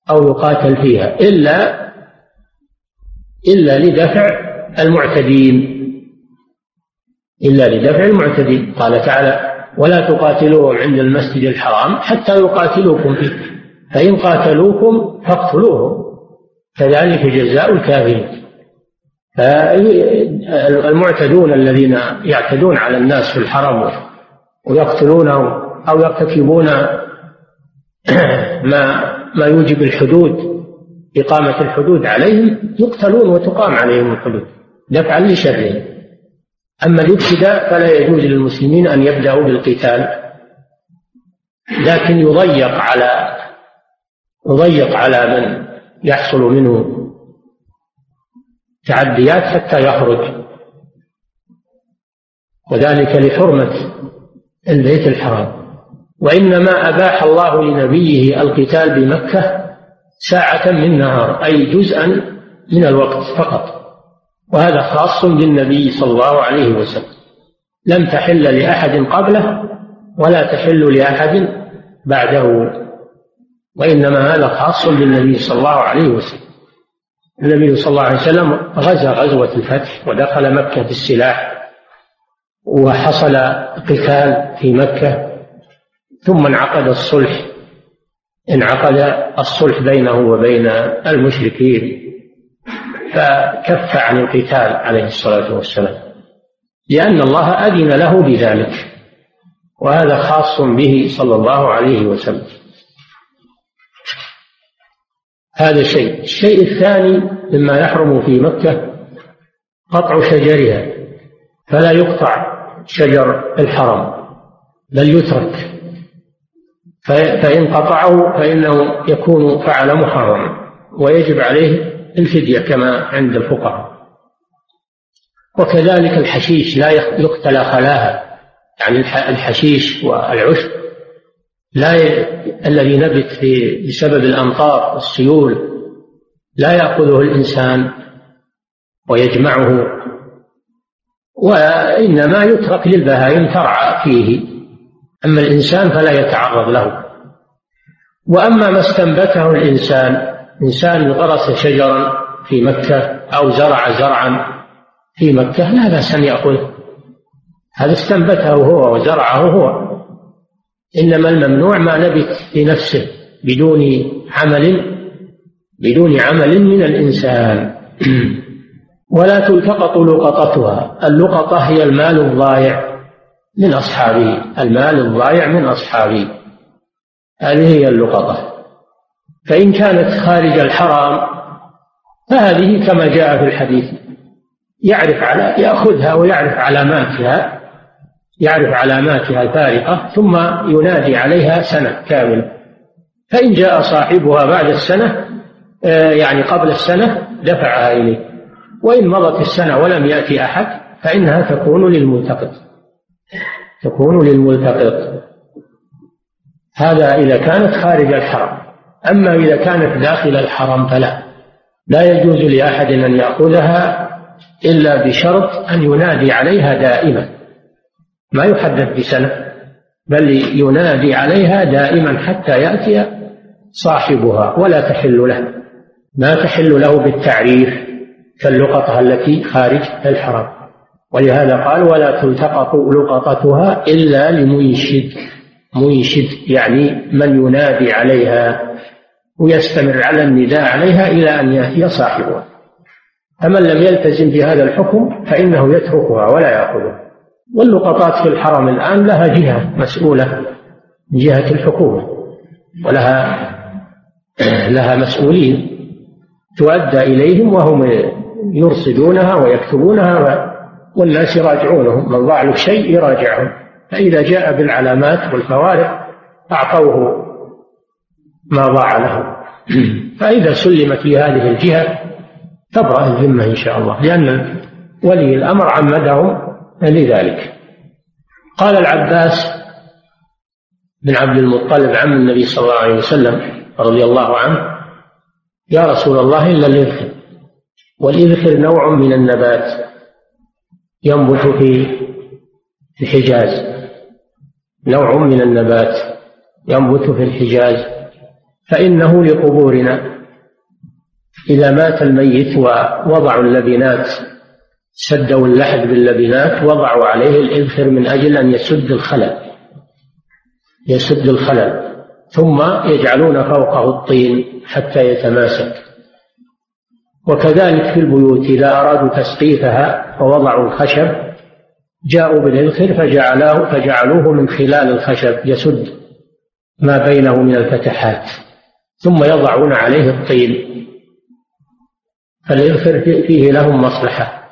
أو يقاتل فيها إلا إلا لدفع المعتدين. إلا لدفع المعتدين. قال تعالى ولا تقاتلوهم عند المسجد الحرام حتى يقاتلوكم فيه. فإن قاتلوكم فاقتلوهم. كذلك جزاء الكافرين. فالمعتدون الذين يعتدون على الناس في الحرم ويقتلونهم أو يرتكبون (coughs) ما ما يوجب الحدود إقامة الحدود عليهم يقتلون وتقام عليهم الحدود دفعا لشرهم. أما الابتداء فلا يجوز للمسلمين أن يبدأوا بالقتال. لكن يضيق على يضيق على من يحصل منه تعديات حتى يخرج. وذلك لحرمة البيت الحرام. وإنما أباح الله لنبيه القتال بمكة ساعة من نهار أي جزءا من الوقت فقط. وهذا خاص بالنبي صلى الله عليه وسلم. لم تحل لأحد قبله ولا تحل لأحد بعده. وإنما هذا خاص بالنبي صلى الله عليه وسلم. النبي صلى الله عليه وسلم غزا غزوة الفتح ودخل مكة بالسلاح وحصل قتال في مكة. ثم انعقد الصلح انعقد الصلح بينه وبين المشركين فكف عن القتال عليه الصلاة والسلام لأن الله أذن له بذلك وهذا خاص به صلى الله عليه وسلم. هذا شيء. الشيء الثاني مما يحرم في مكة قطع شجرها فلا يقطع شجر الحرم بل يترك. فإن قطعه فإنه يكون فعل محرما ويجب عليه الفدية كما عند الفقهاء. وكذلك الحشيش لا يقتلى خلاها يعني الحشيش والعشب لا ي... الذي نبت بسبب الأمطار والسيول لا يأخذه الإنسان ويجمعه وإنما يترك للبهائم ترعى فيه. أما الإنسان فلا يتعرض له. وأما ما استنبته الإنسان إنسان غرس شجرا في مكة أو زرع زرعا في مكة لا بأس أن يأخذه هذا استنبته هو وزرعه هو. إنما الممنوع ما نبت في نفسه بدون عمل بدون عمل من الإنسان. (clears throat) ولا تلتقط لقطتها. اللقطة هي المال الضائع. من أصحابه المال الضائع من أصحابه. هذه هي اللقطة. فإن كانت خارج الحرام فهذه كما جاء في الحديث يعرف على يأخذها ويعرف علاماتها يعرف علاماتها الفارقة ثم ينادي عليها سنة كاملة. فإن جاء صاحبها بعد السنة آه، يعني قبل السنة دفعها إليه. وإن مضت السنة ولم يأتي أحد فإنها تكون للملتقط. تكون للملتقط. هذا إذا كانت خارج الحرم. أما إذا كانت داخل الحرم فلا. لا يجوز لأحد أن يأخذها إلا بشرط أن ينادي عليها دائما. ما يحدث بسنة بل ينادي عليها دائما حتى يأتي صاحبها ولا تحل له. ما تحل له بالتعريف كاللقطة التي خارج الحرم. ولهذا قال ولا تلتقط لقطتها إلا لمنشد. منشد يعني من ينادي عليها ويستمر على النداء عليها إلى أن يأتي صاحبها. فمن لم يلتزم بهذا الحكم فإنه يتركها ولا يأخذها. واللقطات في الحرم الآن لها جهة مسؤولة من جهة الحكومة ولها (clears throat) لها مسؤولين تؤدى إليهم وهم يرصدونها ويكتبونها والناس يراجعونهم من ضاع له شيء يراجعهم. فإذا جاء بالعلامات والفوارق أعطوه ما ضاع له. (clears throat) فإذا سلمت لهذه الجهة تبرأ الذمة إن شاء الله لأن ولي الأمر عمدهم لذلك. قال العباس بن عبد المطلب عم النبي صلى الله عليه وسلم رضي الله عنه يا رسول الله إلا الإذخر. والإذخر نوع من النبات. ينبت في الحجاز. نوع من النبات ينبت في الحجاز. فإنه لقبورنا. إذا مات الميت ووضعوا اللبنات سدوا اللحد باللبنات وضعوا عليه الإذخر من أجل أن يسد الخلل. يسد الخلل. ثم يجعلون فوقه الطين حتى يتماسك. وكذلك في البيوت إذا أرادوا تسقيفها ووضعوا الخشب جاءوا بالإذخر فجعلوه فجعلوه من خلال الخشب يسد ما بينه من الفتحات ثم يضعون عليه الطين. فالإذخر فيه لهم مصلحة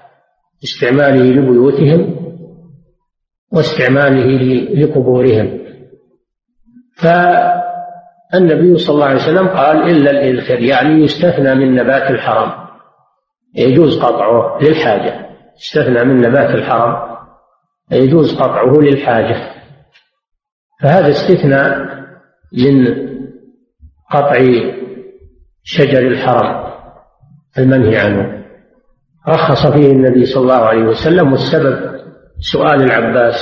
استعماله لبيوتهم واستعماله لقبورهم. فالنبي صلى الله عليه وسلم قال إلا الإذخر يعني يستثنى من نبات الحرم يجوز قطعه للحاجة. يستثنى من نبات الحرم. يجوز قطعه للحاجة. فهذا استثناء من قطع شجر الحرم. المنهي عنه. رخص فيه النبي صلى الله عليه وسلم والسبب سؤال العباس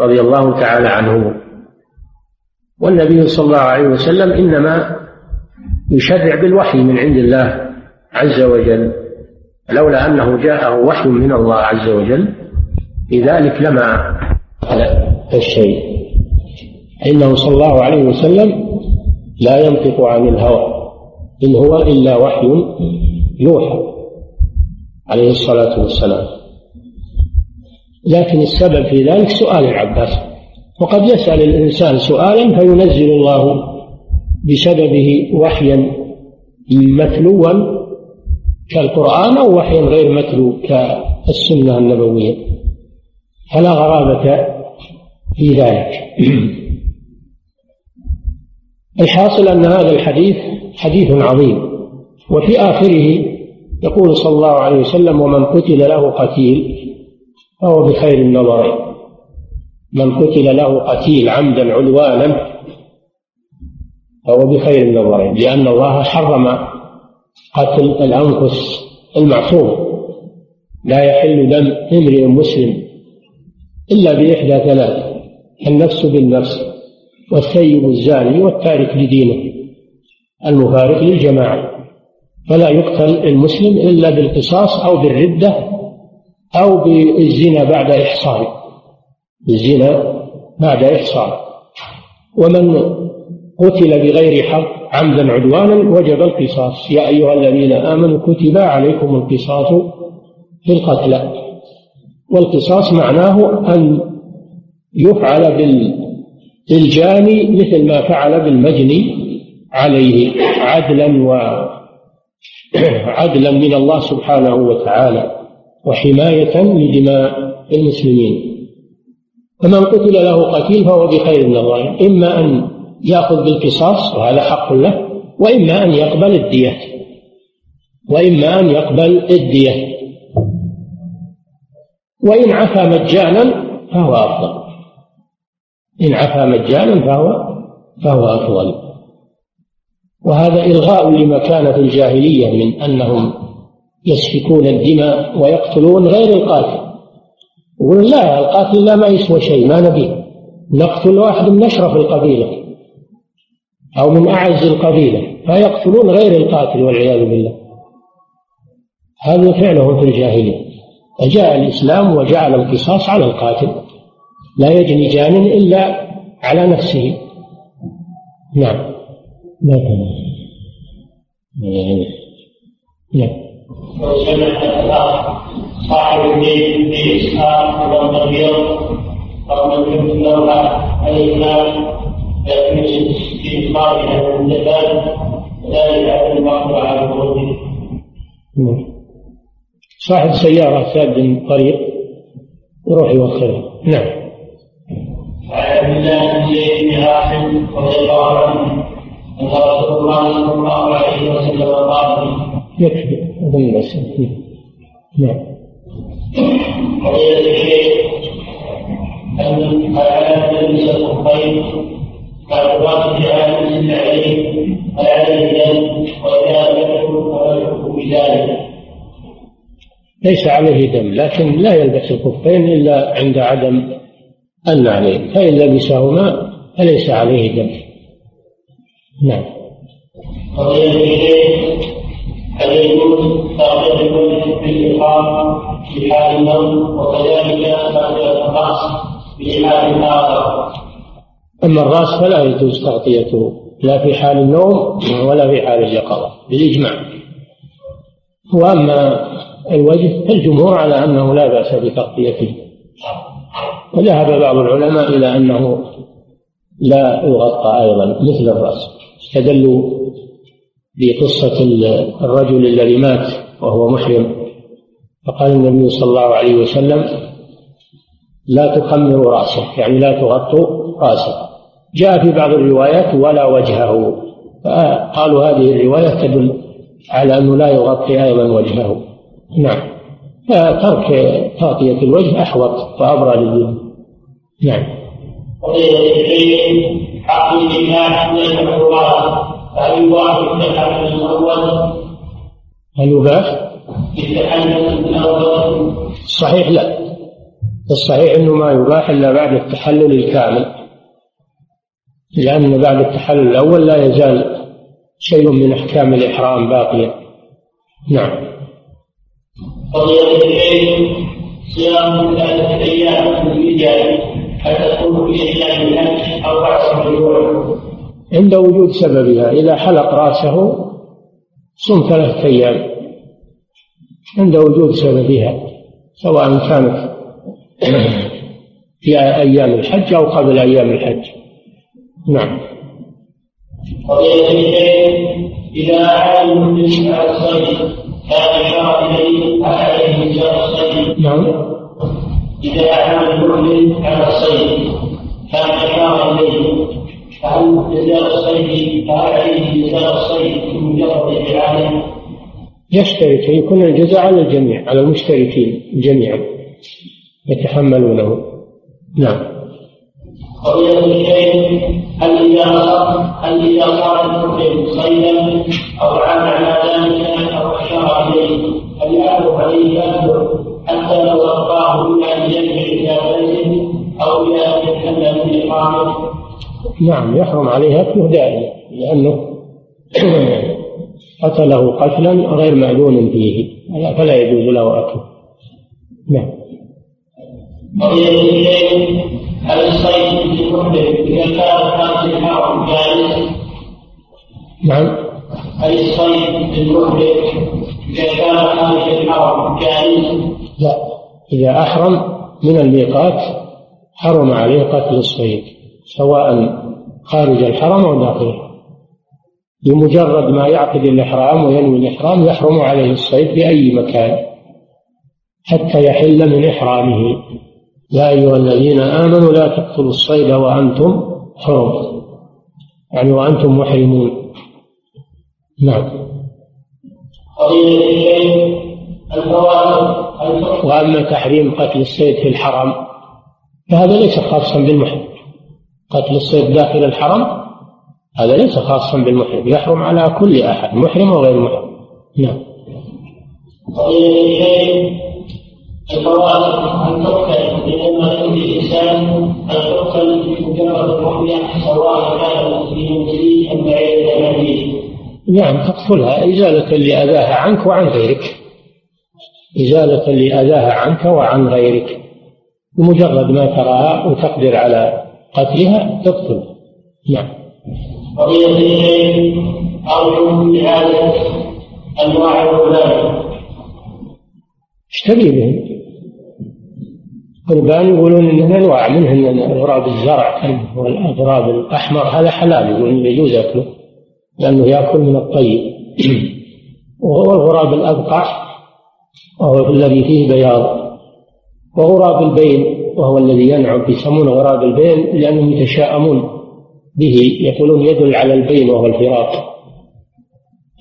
رضي الله تعالى عنه. والنبي صلى الله عليه وسلم إنما يشرع بالوحي من عند الله عز وجل. لولا أنه جاءه وحي من الله عز وجل لذلك لما الشيء. إنه صلى الله عليه وسلم لا ينطق عن الهوى إن هو إلا وحي يوحى عليه الصلاة والسلام. لكن السبب في ذلك سؤال العباس. وقد يسأل الإنسان سؤالا فينزل الله بسببه وحيا متلوا كالقرآن أو وحيا غير متلو كالسنة النبوية. فلا غرابة في ذلك. (clears throat) الحاصل أن هذا الحديث حديث عظيم. وفي آخره يقول صلى الله عليه وسلم ومن قتل له قتيل فهو بخير النظرين من قتل له قتيل عمدا عدوانا فهو بخير النظرين لأن الله حرم قتل الأنفس المعصوم. لا يحل دم امرئ مسلم إلا بإحدى ثلاث النفس بالنفس والثيب الزاني والتارك لدينه المفارق للجماعة. فلا يقتل المسلم إلا بالقصاص أو بالردة أو بالزنا بعد إحصان بالزنا بعد إحصان ومن قتل بغير حق عمدا عدوانا وجب القصاص. يا أيها الذين آمنوا كتب عليكم القصاص في القتلى. والقصاص معناه أن يفعل بالجاني مثل ما فعل بالمجني عليه عدلا و عدلا من الله سبحانه وتعالى وحماية لدماء المسلمين. فمن قتل له قتيل فهو بخير من الله. إما أن يأخذ بالقصاص وهذا حق له. وإما أن يقبل الدية. وإما أن يقبل الدية. وإن عفا مجانا فهو أفضل. إن عفا مجانا فهو فهو أفضل. وهذا إلغاء لما كان في الجاهلية من أنهم يسفكون الدماء ويقتلون غير القاتل. يقول لا القاتل لا ما يسوى شيء ما نبيه. نقتل واحد من أشرف القبيلة. أو من أعز القبيلة فيقتلون غير القاتل والعياذ بالله هذا فعلهم في الجاهلية فجاء الإسلام وجعل القصاص على القاتل لا يجني جان إلا على نفسه نعم لا نعم صاحب رغم اللوحه الاسلام لكن في اخراجها من الزكاه وذلك على المقطع على الخروج صاحب سيارة ساد طريق يروح يوصلها نعم. وعن عبد الله بن زيد بن عاصم رضي الله عنه أن رسول الله صلى الله عليه وسلم قال يكفي أظن بس نعم. فضيلة الشيخ أن على تلبس الخفين بذلك ليس عليه دم لكن لا يلبس الخفين إلا عند عدم النعلين فإن لبسهما فليس عليه دم. نعم. قضية الشيخ هل يجوز بالإقام في حال النوم وكذلك تغطية الرأس في حال آخر أما الرأس فلا يجوز تغطيته لا في حال النوم ولا في حال اليقظة بالإجماع. وأما الوجه فالجمهور على أنه لا بأس بتغطيته. وذهب بعض العلماء إلى أنه لا يغطى أيضا مثل الرأس. استدلوا بقصة الرجل الذي مات وهو محرم. فقال النبي صلى الله عليه وسلم لا تخمروا رأسه يعني لا تغطوا رأسه جاء في بعض الروايات ولا وجهه. فقالوا هذه الرواية تدل على أنه لا يغطي أيضا وجهه. نعم. فترك تغطية الوجه أحوط وأبرى للدين نعم. حق الإيمان يجمع الله فهل يباح بالتحلل الأول؟ هل يباح؟ بالتحلل الأول. الصحيح لا. الصحيح أنه ما يباح إلا بعد التحلل الكامل. لأن بعد التحلل الأول لا يزال شيء من أحكام الإحرام باقية نعم. قضية العلم صيام ثلاثة أيام من الرجال هل تكون في أيام الحج أو بعد؟ عند وجود سببها إذا حلق رأسه صم ثلاثة أيام. عند وجود سببها سواء كانت في أيام الحج أو قبل أيام الحج. نعم. قضية الشيء إذا أعاد المسلم على الصيد كان أشار إليه أحد نساء الصيد نعم. إذا أعاد المؤمن على الصيد كان أشار إليه فهل جزاء الصيد فهل عليه جزاء الصيد بمجرد إعادة يشترك يكون الجزاء على الجميع على المشتركين جميعا يتحملونه. نعم. قضية الشيء هل إذا هل إذا صار المحرم صيدا أو عاد على ذلك أو أشار إليه هل يعرف عليه يأكل حتى لو ألقاه إلى أن يرجع إلى بيته أو إلى أن يتحلل من إقامته نعم يحرم عليه أكله دائما لأنه قتله قتلا غير معلوم فيه فلا يجوز له أكله نعم. الصيد في المحرم إذا كان خارج الحرم جائز؟ نعم هل الصيد في المحرم إذا كان خارج الحرم جائز؟ لا إذا أحرم من الميقات حرم عليه قتل الصيد سواء خارج الحرم أو داخله بمجرد ما يعقد الإحرام وينوي الإحرام يحرم عليه الصيد في أي مكان حتى يحل من إحرامه يا أيها الذين آمنوا لا تقتلوا الصيد وأنتم حرم. يعني وأنتم محرمون. نعم. وأما تحريم قتل الصيد في الحرم فهذا ليس خاصا بالمحرم. قتل الصيد داخل الحرم هذا ليس خاصا بالمحرم يحرم على كل أحد محرم وغير محرم. نعم. الفوائد أن تؤكل لأن يؤذي الإنسان أن تؤكل بمجرد الرؤية سواء كان في منزلي أم بعيد عن نعم تقتلها إزالة لأذاها عنك وعن غيرك. إزالة لأذاها عنك وعن غيرك. بمجرد ما تراها وتقدر على قتلها تقتل. نعم. قضية الشيء أرجو إعادة أنواع الغلام. اشتري بهم قربان يقولون إنه انواع منهن غراب الزرع والغراب الأحمر هذا حلال يقولون يجوز اكله لأنه يأكل من الطيب. (clears throat) وهو الغراب الأبقع وهو الذي فيه بياض. وغراب البين وهو الذي ينعم يسمونه غراب البين لأنهم يتشاءمون به يقولون يدل على البين وهو الفراق.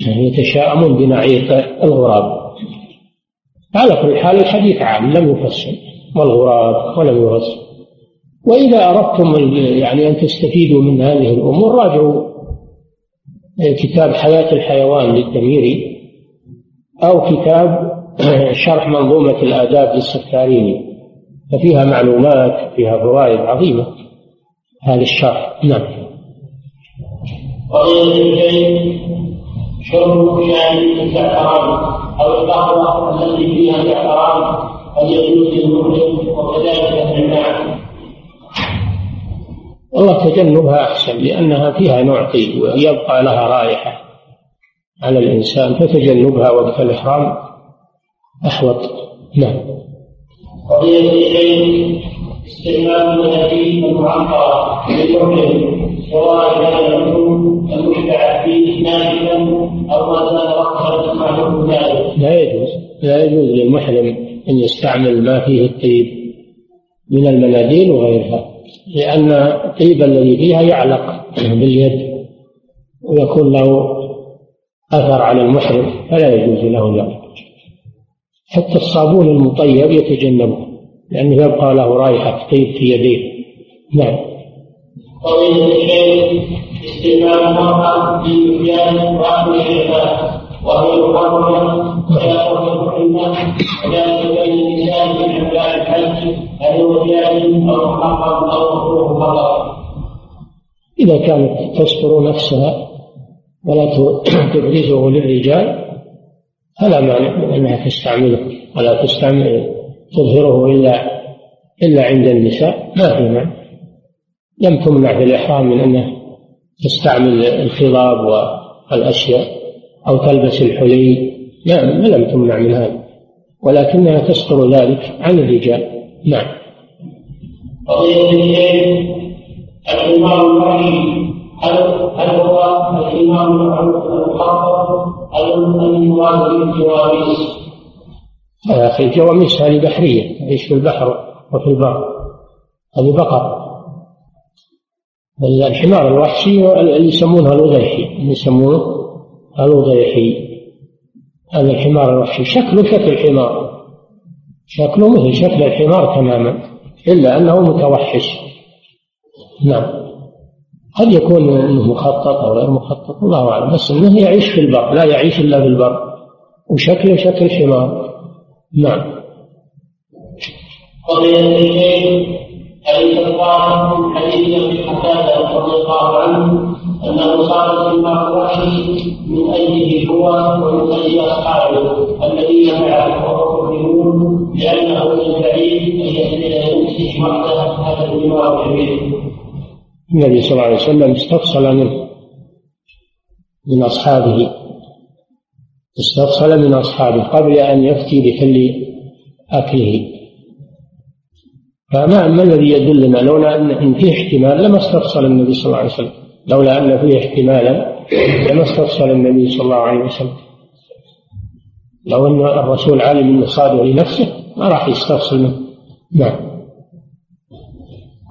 يعني يتشاءمون بنعيق الغراب. على كل حال الحديث عام لم يفصل والغراب ولم يفصل وإذا أردتم يعني أن تستفيدوا من هذه الأمور راجعوا كتاب حياة الحيوان للدميري أو كتاب شرح منظومة الآداب للسكاريني ففيها معلومات فيها فوائد عظيمة. هذا الشرح. نعم. شرب شاي الزعفران أو القهوة التي فيها زعفران قد يجوز للمسلم وكذلك النعم والله تجنبها أحسن لأنها فيها نوع طيب ويبقى لها رائحة على الإنسان فتجنبها وقت الإحرام أحوط. نعم. قضية الشيء استعمال المناديل المعطرة للمحرم سواء كان المشبع فيه ناشفا أو ما زال وقتا معلوم ذلك لا يجوز لا يجوز للمحرم أن يستعمل ما فيه الطيب من المناديل وغيرها لأن الطيب الذي فيها يعلق باليد ويكون له أثر على المحرم فلا يجوز له ذلك. حتى الصابون المطيب يتجنبه لأنه يبقى له رائحة طيب في يديه. نعم. الشيخ استعمال المرأة في مكيال وأهل الشفاء وهي محرمة ولا تحرم وذلك بين النساء في حملات الحج هل هو جائز أو محرم أو مكروه فقط إذا كانت تستر نفسها ولا (clears throat) تبرزه للرجال فلا مانع من أنها تستعمله ولا تستعمل تظهره إلا إلا عند النساء ما في مانع. لم تمنع في الإحرام من أنها تستعمل الخضاب والأشياء أو تلبس الحلي. لا ما لم تمنع من هذا. ولكنها تستر ذلك عن الرجال. نعم. قضية الشيخ الإمام هل هل هو الإمام المخطط أم المراد بالجواميس؟ يا أخي الجواميس هذه بحرية تعيش في البحر وفي البر. هذه بقر. الحمار الوحشي اللي يسمونه الوضيحي اللي يسمونه الوضيحي. هذا الحمار الوحشي شكله شكل الحمار شكله مثل شكل الحمار تماما إلا أنه متوحش. نعم. قد يكون إنه مخطط أو غير مخطط الله أعلم. بس إنه يعيش في البر لا يعيش إلا في البر. وشكله شكل حمار. نعم. أليس الظاهر من حديث أبي قتادة رضي الله عنه أنه صار في الوحي من أجله هو ومن أجل أصحابه الذين معه وهو مؤمنون لأنه من البعيد أن يسجد لنفسه وحده هذا الإمام الكبير النبي صلى الله عليه وسلم استفصل منه من أصحابه. استفصل من أصحابه قبل أن يفتي بحل أكله. فما ما الذي يدلنا لولا أن فيه احتمال لما استفصل النبي صلى الله عليه وسلم. لولا أن فيه احتمالا لما استفصل النبي صلى الله عليه وسلم. لو أن الرسول عالم أنه صادق لنفسه ما راح يستفصل منه. نعم.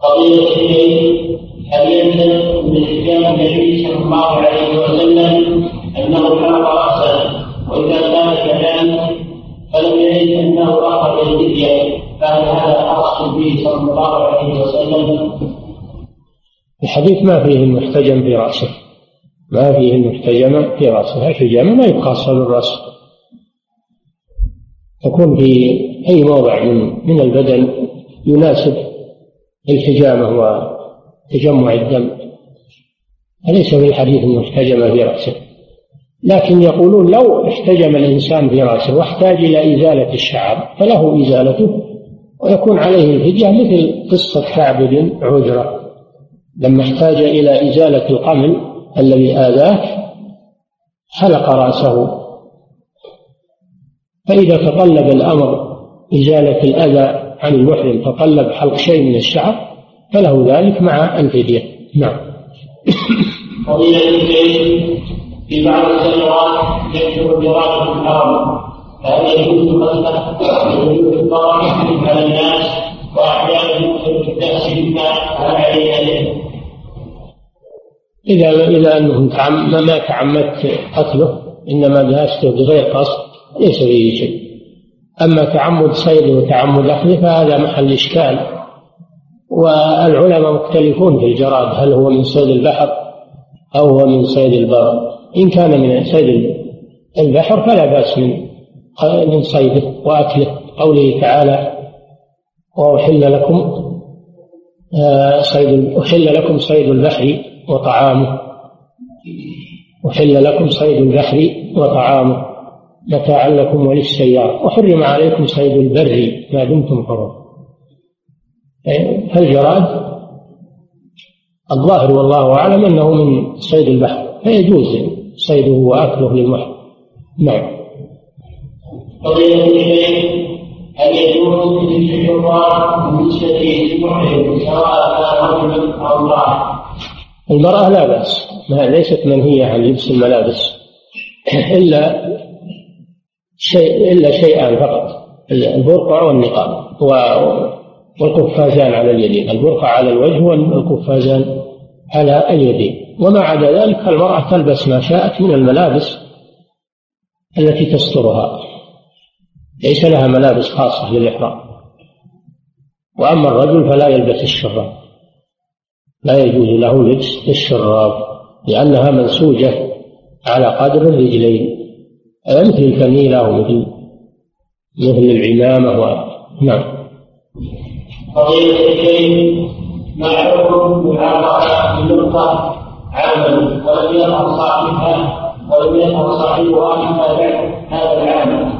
قضية هل يلزم من اتيان النبي صلى الله عليه وسلم أنه حلق راسه وإذا كان كذلك فلم يجد أنه اخذ الفديه فهل هذا خاص به صلى الله عليه وسلم؟ الحديث ما فيه المحتجم في رأسه. ما فيه المحتجم في رأسه. الحجامه ما يبقى اصل الراس تكون في أي موضع من من البدن يناسب الحجامة تجمع الدم. أليس في الحديث أنه احتجم في رأسه؟ لكن يقولون لو احتجم الإنسان في رأسه واحتاج إلى إزالة الشعر فله إزالته ويكون عليه الفدية مثل قصة كعب بن عجرة. لما احتاج إلى إزالة القمل الذي آذاه حلق رأسه. فإذا تطلب الأمر إزالة الأذى عن المحرم تطلب حلق شيء من الشعر فله ذلك مع الفدية نعم. فضيلة الشيخ في بعض السنوات يكثر الدراسة فهل يجوز وجود الضرر على الناس واحيانا يدخل الناس عليه إذا إذا أنه ما تعمدت قتله إنما ذهبته بغير قصد ليس فيه شيء. أما تعمد صيده وتعمد أخذه فهذا محل إشكال. والعلماء مختلفون في الجراد هل هو من صيد البحر أو هو من صيد البر. إن كان من صيد البحر فلا بأس من من صيده وأكله. قوله تعالى وأحل لكم آه، صيد أحل لكم صيد البحر وطعامه. أحل لكم صيد البحر وطعامه. متاعا لكم وللسيارة. وحرم عليكم صيد البر ما دمتم حرم فالجراد الظاهر والله أعلم أنه من صيد البحر. فيجوز صيده وأكله للمحرم. نعم. بالنسبة للمحرم سواء كان رجلا أو؟ المرأة لا بأس ما ليست منهية عن لبس الملابس إلا شيء إلا شيئان فقط البرقع والنقاب والقفازان على اليدين البرقع على الوجه والقفازان على اليدين وما عدا ذلك المرأة تلبس ما شاءت من الملابس التي تسترها ليس لها ملابس خاصة للإحرام. وأما الرجل فلا يلبس الشراب. لا يجوز له لبس الشراب لأنها منسوجة على قدر الرجلين. مثل الفنيلة ومثل مثل العمامة و... نعم. فضيلة الشيخ ما حكم معاملة بالنقطة عاما؟ ولم يظهر صاحبها ولم يظهر صاحبها حتى بعد هذا العام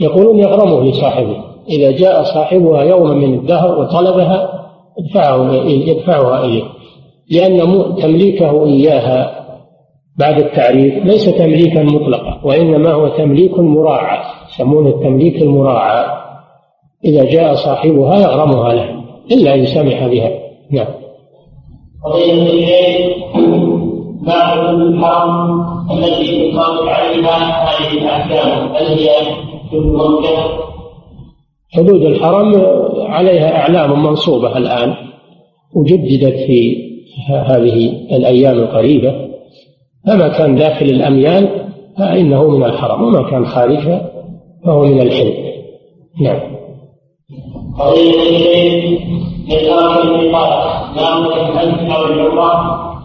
يقولون يغرمه لصاحبه إذا جاء صاحبها يوما من الدهر وطلبها ادفعه يدفعها إليه لأن تمليكه إياها بعد التعريف ليس تمليكا مطلقا وإنما هو تمليك مراعى يسمونه التمليك المراعى إذا جاء صاحبها يغرمها له إلا إن سمح بها. نعم. الشيء بعد الحرم التي يطلق عليها هذه الأحكام هل هي حدود الحرم عليها أعلام منصوبة الآن وجددت في هذه الأيام القريبة. فما كان داخل الأميال فإنه من الحرم وما كان خارجها فهو من الحل نعم. قضية الشيء لإدراك الميقات نعم الحج أو العمرة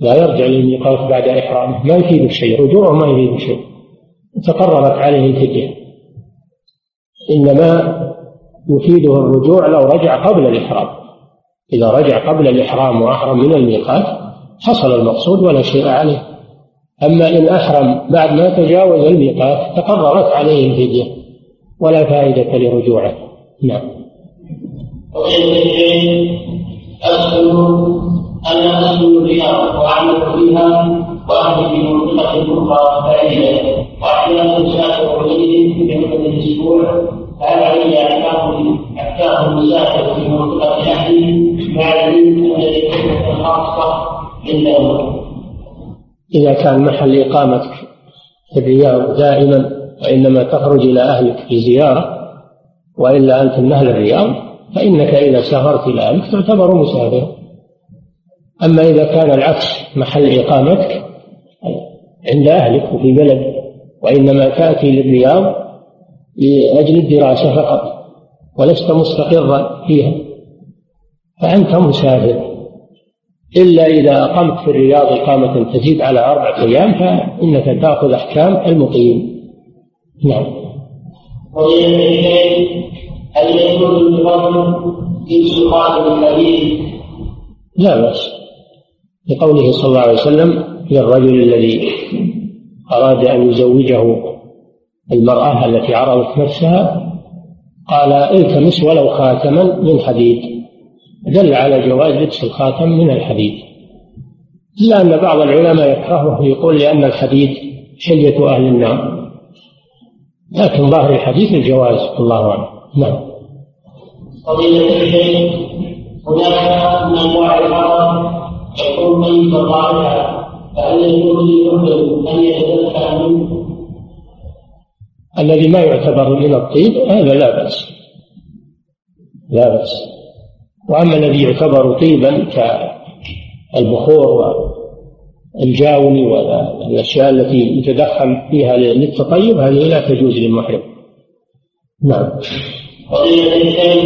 لا يرجع للميقات بعد إحرامه ما يفيد شيء رجوعه ما يفيد شيء. تقررت عليه الفدية. إنما يفيده الرجوع لو رجع قبل الإحرام. إذا رجع قبل الإحرام وأحرم من الميقات حصل المقصود ولا شيء عليه. أما إن أحرم بعد ما تجاوز الميقات تقررت عليه الفدية. ولا فائدة لرجوعه. نعم. أنا أسأل الرياض وأعمل فيها وأهل في منطقة أخرى بعيدة وأحيانا أسافر إليه في مدة الأسبوع فهل علي أحكام أحكام المسافر في منطقة أهلي مع العلم أن الحكمة خاصة عنده إذا كان محل إقامتك في الرياض دائما وإنما تخرج إلى أهلك في زيارة وإلا أنت من أهل الرياض فإنك إذا سافرت إلى أهلك تعتبر مسافرا. أما إذا كان العكس محل إقامتك عند أهلك وفي بلد وإنما تأتي للرياض لأجل الدراسة فقط ولست مستقرا فيها. فأنت مسافر. إلا إذا أقمت في الرياض إقامة تزيد على أربعة أيام فإنك تأخذ أحكام المقيم. نعم. هل يجوز للرجل في سؤال الحديث؟ لا بأس. لقوله صلى الله عليه وسلم للرجل الذي أراد أن يزوجه المرأة التي عرضت نفسها قال التمس ولو خاتما من حديد دل على جواز لبس الخاتم من الحديد. إلا أن بعض العلماء يكرهه يقول لأن الحديد حلية أهل النار. لكن ظاهر الحديث الجواز الله أعلم. نعم. فضيلة الشيخ هناك من أنواع فهل يتزكى منه؟ الذي ما يعتبر من الطيب هذا لا بأس. لا بأس. وأما الذي يعتبر طيبا كالبخور والجاوني والأشياء التي يتدخل فيها للتطيب هذه لا تجوز للمحرم. نعم. فضيلة الشيخ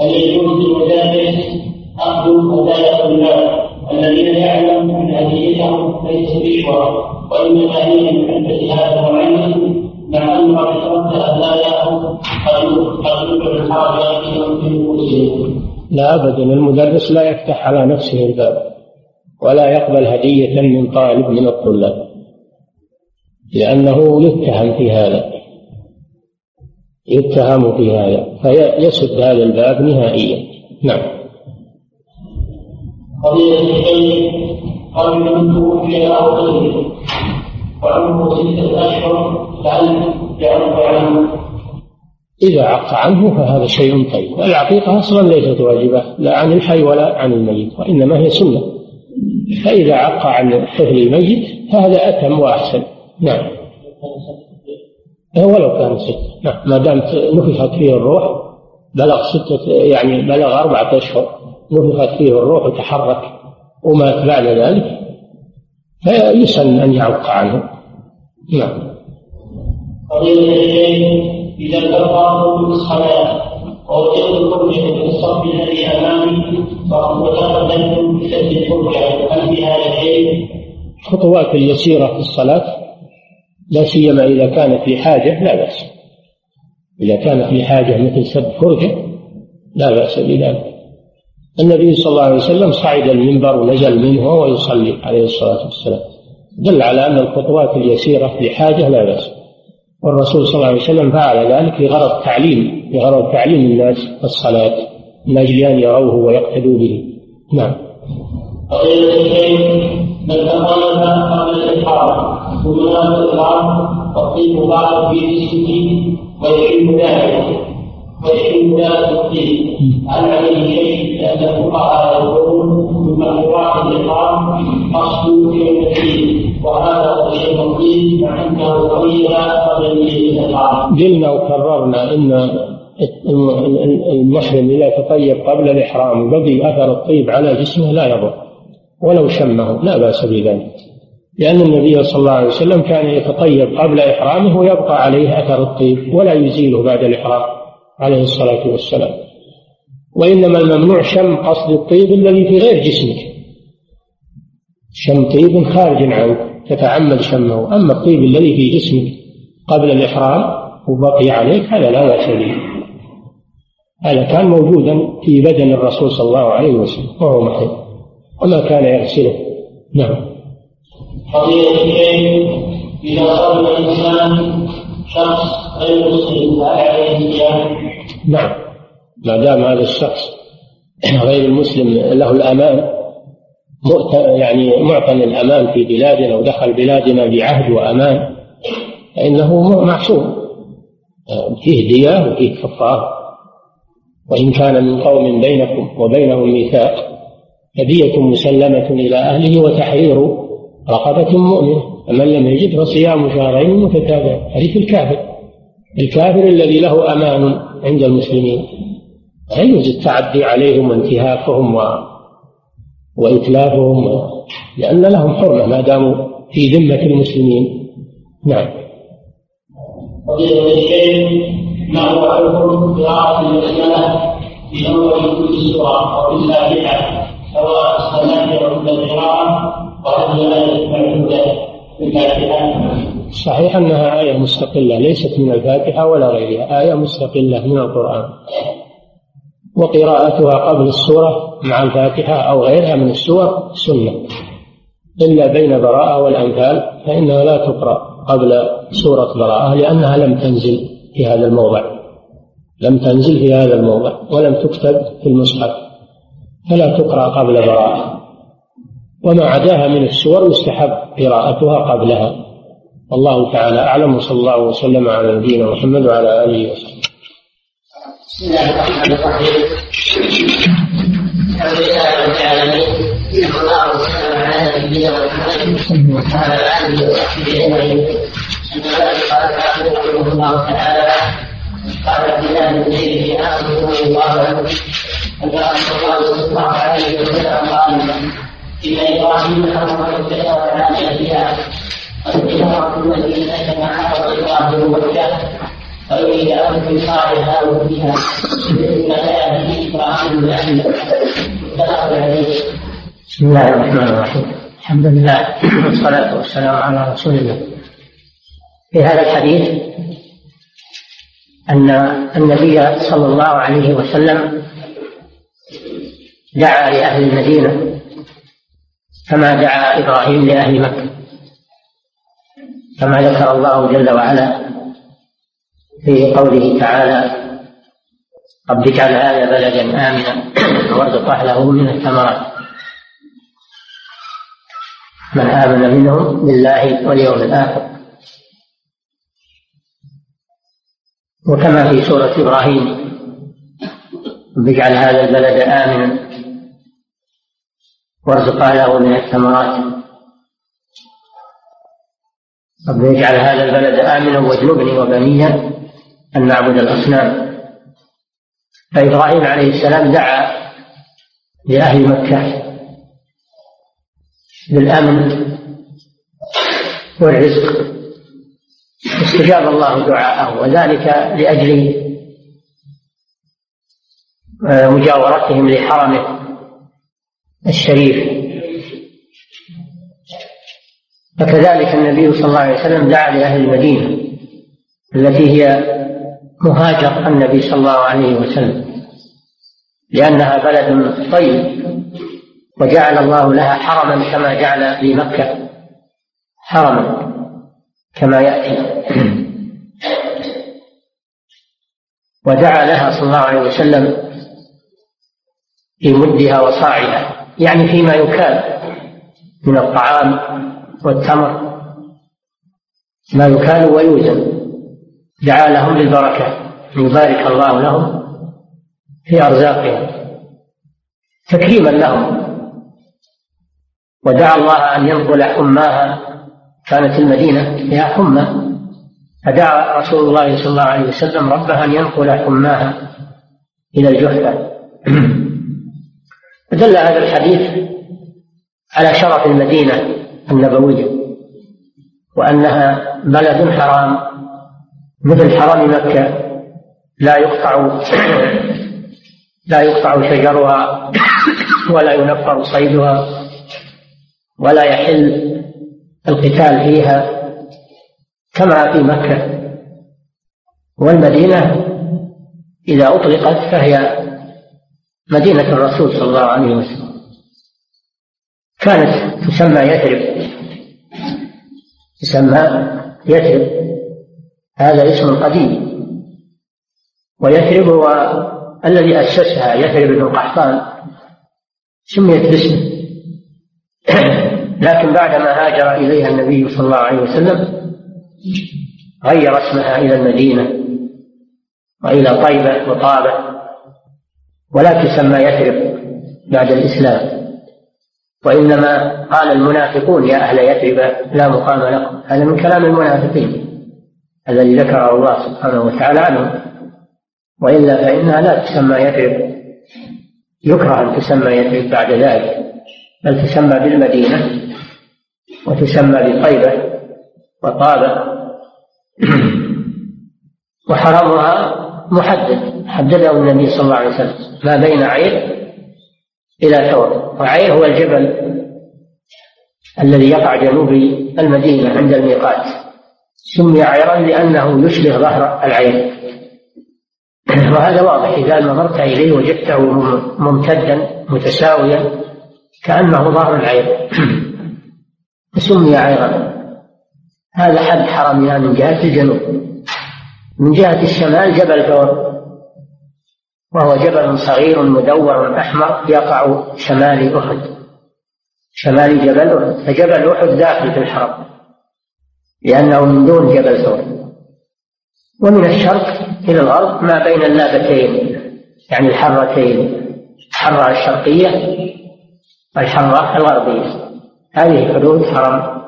هل يجوز للمدرس أخذ الطلاب يعلم ليس وإنما هي من مع أن قد رد هداياهم قد في نفوسهم لا أبدا المدرس لا يفتح على نفسه الباب ولا يقبل هدية من طالب من الطلاب لأنه يتهم في هذا يتهم في هذا فيسد هذا الباب نهائيا. نعم. قضية الشيء قد من توفي أو غيره وعمره ستة أشهر فهل يعرف عنه إذا عق عنه فهذا شيء طيب العقيقة أصلا ليست واجبة لا عن الحي ولا عن الميت وإنما هي سنة. فإذا عق عن طفل الميت فهذا أتم وأحسن. نعم. ولو كان ستة نعم. ما دامت نفخت فيه الروح بلغ ستة يعني بلغ أربعة أشهر. نفخت فيه الروح وتحرك ومات بعد ذلك فيسن أن يعق عنه. نعم. قضية الشيء إذا بالصلاة الصف الذي أمامي وتقدمت بسد الفرجة هل شيء؟ الخطوات اليسيرة في الصلاة لا سيما إذا كانت لحاجة لا بأس. إذا كانت لحاجة مثل سد فرجة لا بأس بذلك. النبي صلى الله عليه وسلم صعد المنبر ونزل منه وهو يصلي عليه الصلاة والسلام. دل على أن الخطوات اليسيرة لحاجة لا بأس. والرسول صلى الله عليه وسلم فعل ذلك لغرض تعليم لغرض تعليم الناس الصلاة. من أجل أن يروه ويقتدوا به. نعم. من تقلب قبل الإحرام ثم الإحرام تطيب بعض في جسمه ويحل ذلك هل عليه شيء من وهذا قبل قلنا وكررنا أن المحرم إذا تطيب قبل الإحرام بقي أثر الطيب على جسمه لا يضر ولو شمه لا بأس بذلك لأن النبي صلى الله عليه وسلم كان يتطيب قبل إحرامه ويبقى عليه أثر الطيب ولا يزيله بعد الإحرام. عليه الصلاة والسلام. وإنما الممنوع شم قصد الطيب الذي في غير جسمك. شم طيب خارج عنك تتعمد شمه. أما الطيب الذي في جسمك قبل الإحرام وبقي عليك هذا لا بأس به. هذا كان موجودا في بدن الرسول صلى الله عليه وسلم وهو محيط. وما كان يغسله. نعم. قضية إذا صلى الإنسان شخص غير مسلم عليه الصيام؟ نعم. ما دام هذا الشخص غير المسلم له الأمان يعني معطى الأمان في بلادنا ودخل بلادنا بعهد وأمان فإنه معصوم. فيه دية وفيه كفارة وإن كان من قوم بينكم وبينهم ميثاق هدية مسلمة إلى أهله وتحرير رقبة مؤمنة فمن لم يجد فصيام شهرين متتابعين حديث الكافر. الكافر الذي له أمان عند المسلمين. لا يجوز التعدي عليهم وانتهاكهم و... وإتلافهم. لأن لهم حرمة ما داموا في ذمة المسلمين. نعم. ما في أول كل سورة أو في الفاتحة سواء الصلاة عند صحيح أنها آية مستقلة ليست من الفاتحة ولا غيرها آية مستقلة من القرآن. وقراءتها قبل السورة مع الفاتحة أو غيرها من السور سنة. إلا بين براءة والأنفال فإنها لا تقرأ قبل سورة براءة لأنها لم تنزل في هذا الموضع. لم تنزل في هذا الموضع ولم تكتب في المصحف فلا تقرأ قبل براءة. وما عداها من السور يستحب قراءتها قبلها. والله تعالى أعلم وصلى الله وسلم على نبينا محمد وعلى آله وصحبه. بسم الله الرحمن الرحيم. الحمد لله رب العالمين صلى الله وسلم على نبينا محمد وعلى آله وصحبه أجمعين. قال رحمه الله تعالى قال عبد بن زيد بن عاصم رضي الله عنه أن الله صلى الله عليه وسلم قال إن إبراهيم حرم الكتاب على أبيها والتجارة التي سكن حرم إبراهيم مكة ويريد أن يصالح فيها إن يأتي إبراهيم بأهله متفق عليه. بسم الله الرحمن الرحيم. الحمد لله والصلاة والسلام على رسول الله. في هذا الحديث أن النبي صلى الله عليه وسلم دعا لأهل المدينة كما دعا إبراهيم لأهل مكة كما ذكر الله جل وعلا في قوله تعالى رب اجعل هذا بلدا آمنا وارزق أهله من الثمرات. من آمن منهم بالله واليوم الآخر. وكما في سورة إبراهيم رب اجعل هذا البلد آمنا وارزق أهله من الثمرات. رب اجعل هذا البلد آمنا واجنبني وبني أن نعبد الأصنام. فإبراهيم عليه السلام دعا لأهل مكة بالأمن والرزق. استجاب الله دعاءه وذلك لأجل آه، مجاورتهم لحرمه. الشريف. فكذلك النبي صلى الله عليه وسلم دعا لأهل المدينة التي هي مهاجر النبي صلى الله عليه وسلم لأنها بلد طيب وجعل الله لها حرما كما جعل لمكة حرما كما يأتي. ودعا لها صلى الله عليه وسلم في مدها وصاعها يعني فيما يكال من الطعام والتمر. ما يكال ويوزن دعا لهم بالبركة أن يبارك الله لهم في أرزاقهم. تكريما لهم. ودعا الله أن ينقل حماها. كانت المدينة فيها حمى. فدعا رسول الله صلى الله عليه وسلم ربها أن ينقل حماها إلى الجحفة. (clears throat) دل هذا الحديث على شرف المدينة النبوية وأنها بلد حرام مثل حرم مكة. لا يقطع لا يقطع شجرها ولا ينفر صيدها ولا يحل القتال فيها كما في مكة. والمدينة إذا أطلقت فهي مدينة الرسول صلى الله عليه وسلم. كانت تسمى يثرب. تسمى يثرب. هذا اسم قديم. ويثرب هو الذي أسسها يثرب بن قحطان. سميت باسمه. (clears throat) لكن بعدما هاجر إليها النبي صلى الله عليه وسلم غير اسمها إلى المدينة وإلى طيبة وطابة. ولا تسمى يثرب بعد الإسلام. وإنما قال المنافقون يا أهل يثرب لا مقام لكم. هذا من كلام المنافقين الذي ذكره الله سبحانه وتعالى عنه وإلا فإنها لا تسمى يثرب يكره أن تسمى يثرب بعد ذلك بل تسمى بالمدينة وتسمى بطيبة وطابة (clears throat) وحرامها محدد حدده النبي صلى الله عليه وسلم. ما بين عير إلى ثور وعير هو الجبل الذي يقع جنوب المدينة عند الميقات. سمي عيرا لأنه يشبه ظهر العير (clears throat) وهذا واضح. إذا نظرت إليه وجدته ممتدا متساويا كأنه ظهر العير فسمي (clears throat) عيرا. هذا حد حرمها من جهة الجنوب. من جهة الشمال جبل ثور وهو جبل صغير مدور أحمر يقع شمال أحد شمال جبل أحد فجبل أحد داخل في الحرم لأنه من دون جبل ثور ومن الشرق إلى الغرب ما بين اللابتين يعني الحرتين الحرة الشرقية والحرة الغربية. هذه حدود حرم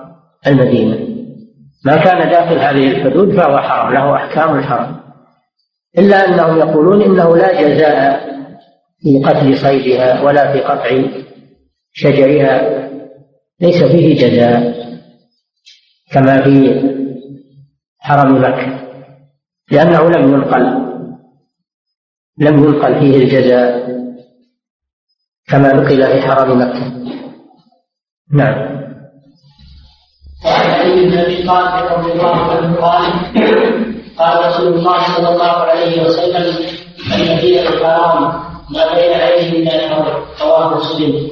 المدينة. ما كان داخل هذه الحدود فهو حرم له أحكام الحرم إلا أنهم يقولون إنه لا جزاء في قتل صيدها ولا في قطع شجرها ليس فيه جزاء كما في حرم مكة لأنه لم ينقل لم ينقل فيه الجزاء كما نقل في حرم مكة. نعم. وعن علي بن ابي طالب رضي الله عنه قال قال رسول الله صلى الله عليه وسلم المدينة حرام ما بين عليه من الحرم رواه مسلم.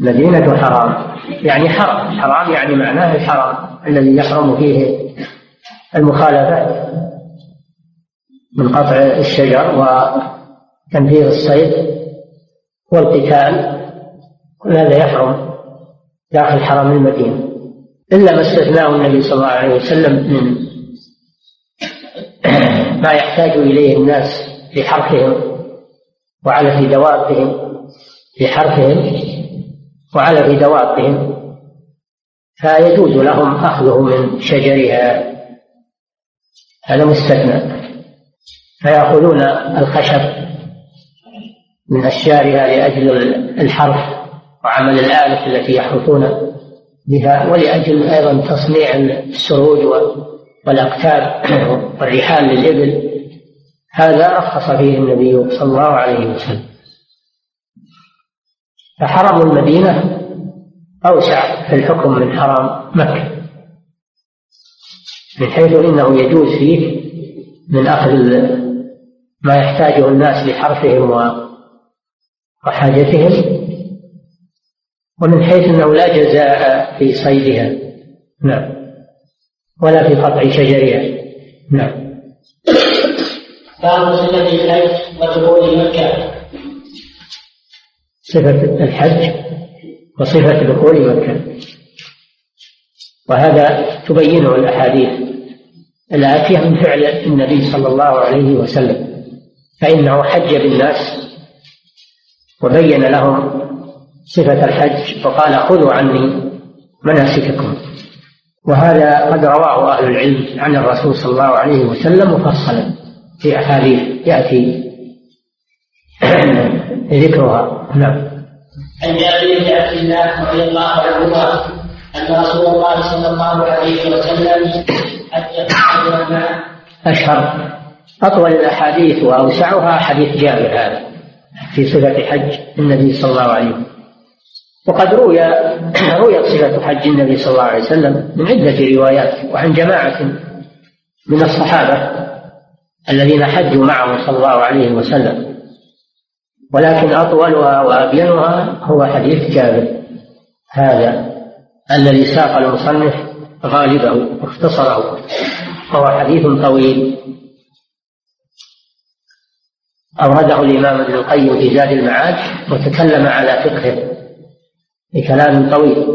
مدينة حرام يعني حرم حرام يعني معناه الحرم الذي يحرم فيه المخالفات من قطع الشجر وتنفيذ الصيد والقتال. كل هذا يحرم داخل حرم المدينة. إلا ما استثناه النبي صلى الله عليه وسلم من ما يحتاج إليه الناس في حرثهم وعلى في دوابهم في حرثهم وعلى في دوابهم فيجوز لهم أخذه من شجرها. هذا مستثنى. فيأخذون الخشب من أشجارها لأجل الحرث وعمل الآلة التي يحرثون. بها ولأجل أيضا تصنيع السروج والأقتاب (coughs) والرحال للإبل. هذا رخص فيه النبي صلى الله عليه وسلم. فحرم المدينة أوسع في الحكم من حرام مكة من حيث إنه يجوز فيه من أخذ ما يحتاجه الناس لحرثهم وحاجتهم ومن حيث أنه لا جزاء في صيدها. نعم. ولا في قطع شجرها. نعم. باب صفة الحج ودخول مكة صفة الحج وصفة دخول مكة. وهذا تبينه الأحاديث الآتية من فعل النبي صلى الله عليه وسلم. فإنه حج بالناس وبين لهم صفة الحج. وقال خذوا عني مناسككم وهذا قد رواه أهل العلم عن الرسول صلى الله عليه وسلم مفصلا في أحاديث يأتي (clears throat) ذكرها. نعم. عن جابر بن عبد الله رضي الله عنهما أن رسول الله صلى الله عليه وسلم أشهر. أطول الأحاديث وأوسعها حديث جابر هذا في صفة حج النبي صلى الله عليه وسلم. وقد روي (clears throat) رويت صفة حج النبي صلى الله عليه وسلم من عدة روايات وعن جماعة من الصحابة الذين حجوا معه صلى الله عليه وسلم. ولكن أطولها وأبينها هو حديث جابر. هذا الذي ساق المصنف غالبه واختصره. وهو حديث طويل. أورده الإمام ابن القيم في زاد المعاد وتكلم على فقهه. بكلام طويل.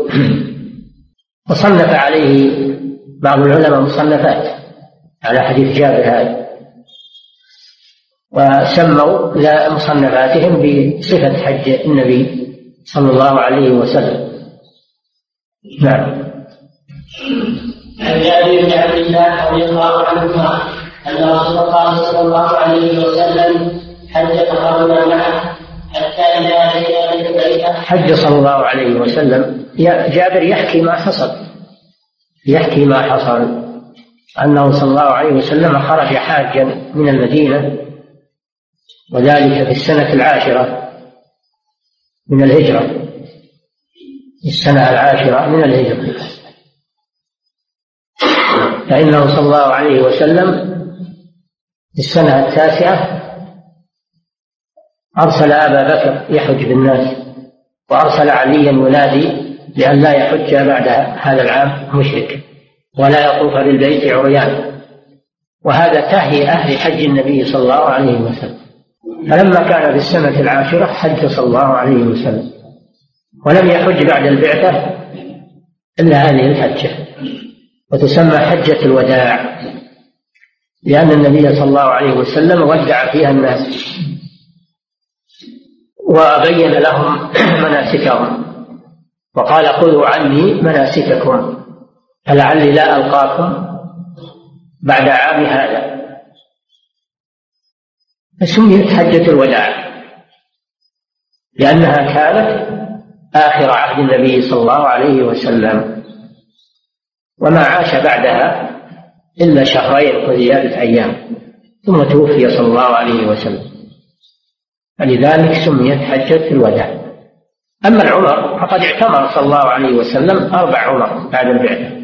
وصنف عليه بعض العلماء مصنفات على حديث جابر هذا. وسموا مصنفاتهم بصفة حج النبي صلى الله عليه وسلم. نعم. عن جابر بن عبد الله رضي الله عنهما أن رسول الله صلى الله عليه وسلم حج فخرجنا معه حج صلى الله عليه وسلم جابر يحكي ما حصل. يحكي ما حصل. أنه صلى الله عليه وسلم خرج حاجا من المدينة وذلك في السنة العاشرة من الهجرة. السنة العاشرة من الهجرة. فإنه صلى الله عليه وسلم في السنة التاسعة أرسل أبا بكر يحج بالناس وأرسل عليا ينادي لأن لا يحج بعد هذا العام مشرك ولا يطوف بالبيت عريان. وهذا تهيئة لحج النبي صلى الله عليه وسلم. فلما كان في السنة العاشرة حج صلى الله عليه وسلم. ولم يحج بعد البعثة إلا هذه الحجة. وتسمى حجة الوداع لأن النبي صلى الله عليه وسلم ودع فيها الناس. وبين لهم (clears throat) مناسكهم. وقال خذوا عني مناسككم. فلعلي لا ألقاكم بعد عام هذا. فسميت حجة الوداع. لأنها كانت آخر عهد النبي صلى الله عليه وسلم. وما عاش بعدها إلا شهرين وزيادة أيام. ثم توفي صلى الله عليه وسلم. فلذلك سميت حجة الوداع. أما العمر فقد اعتمر صلى الله عليه وسلم أربع عمر بعد البعثة.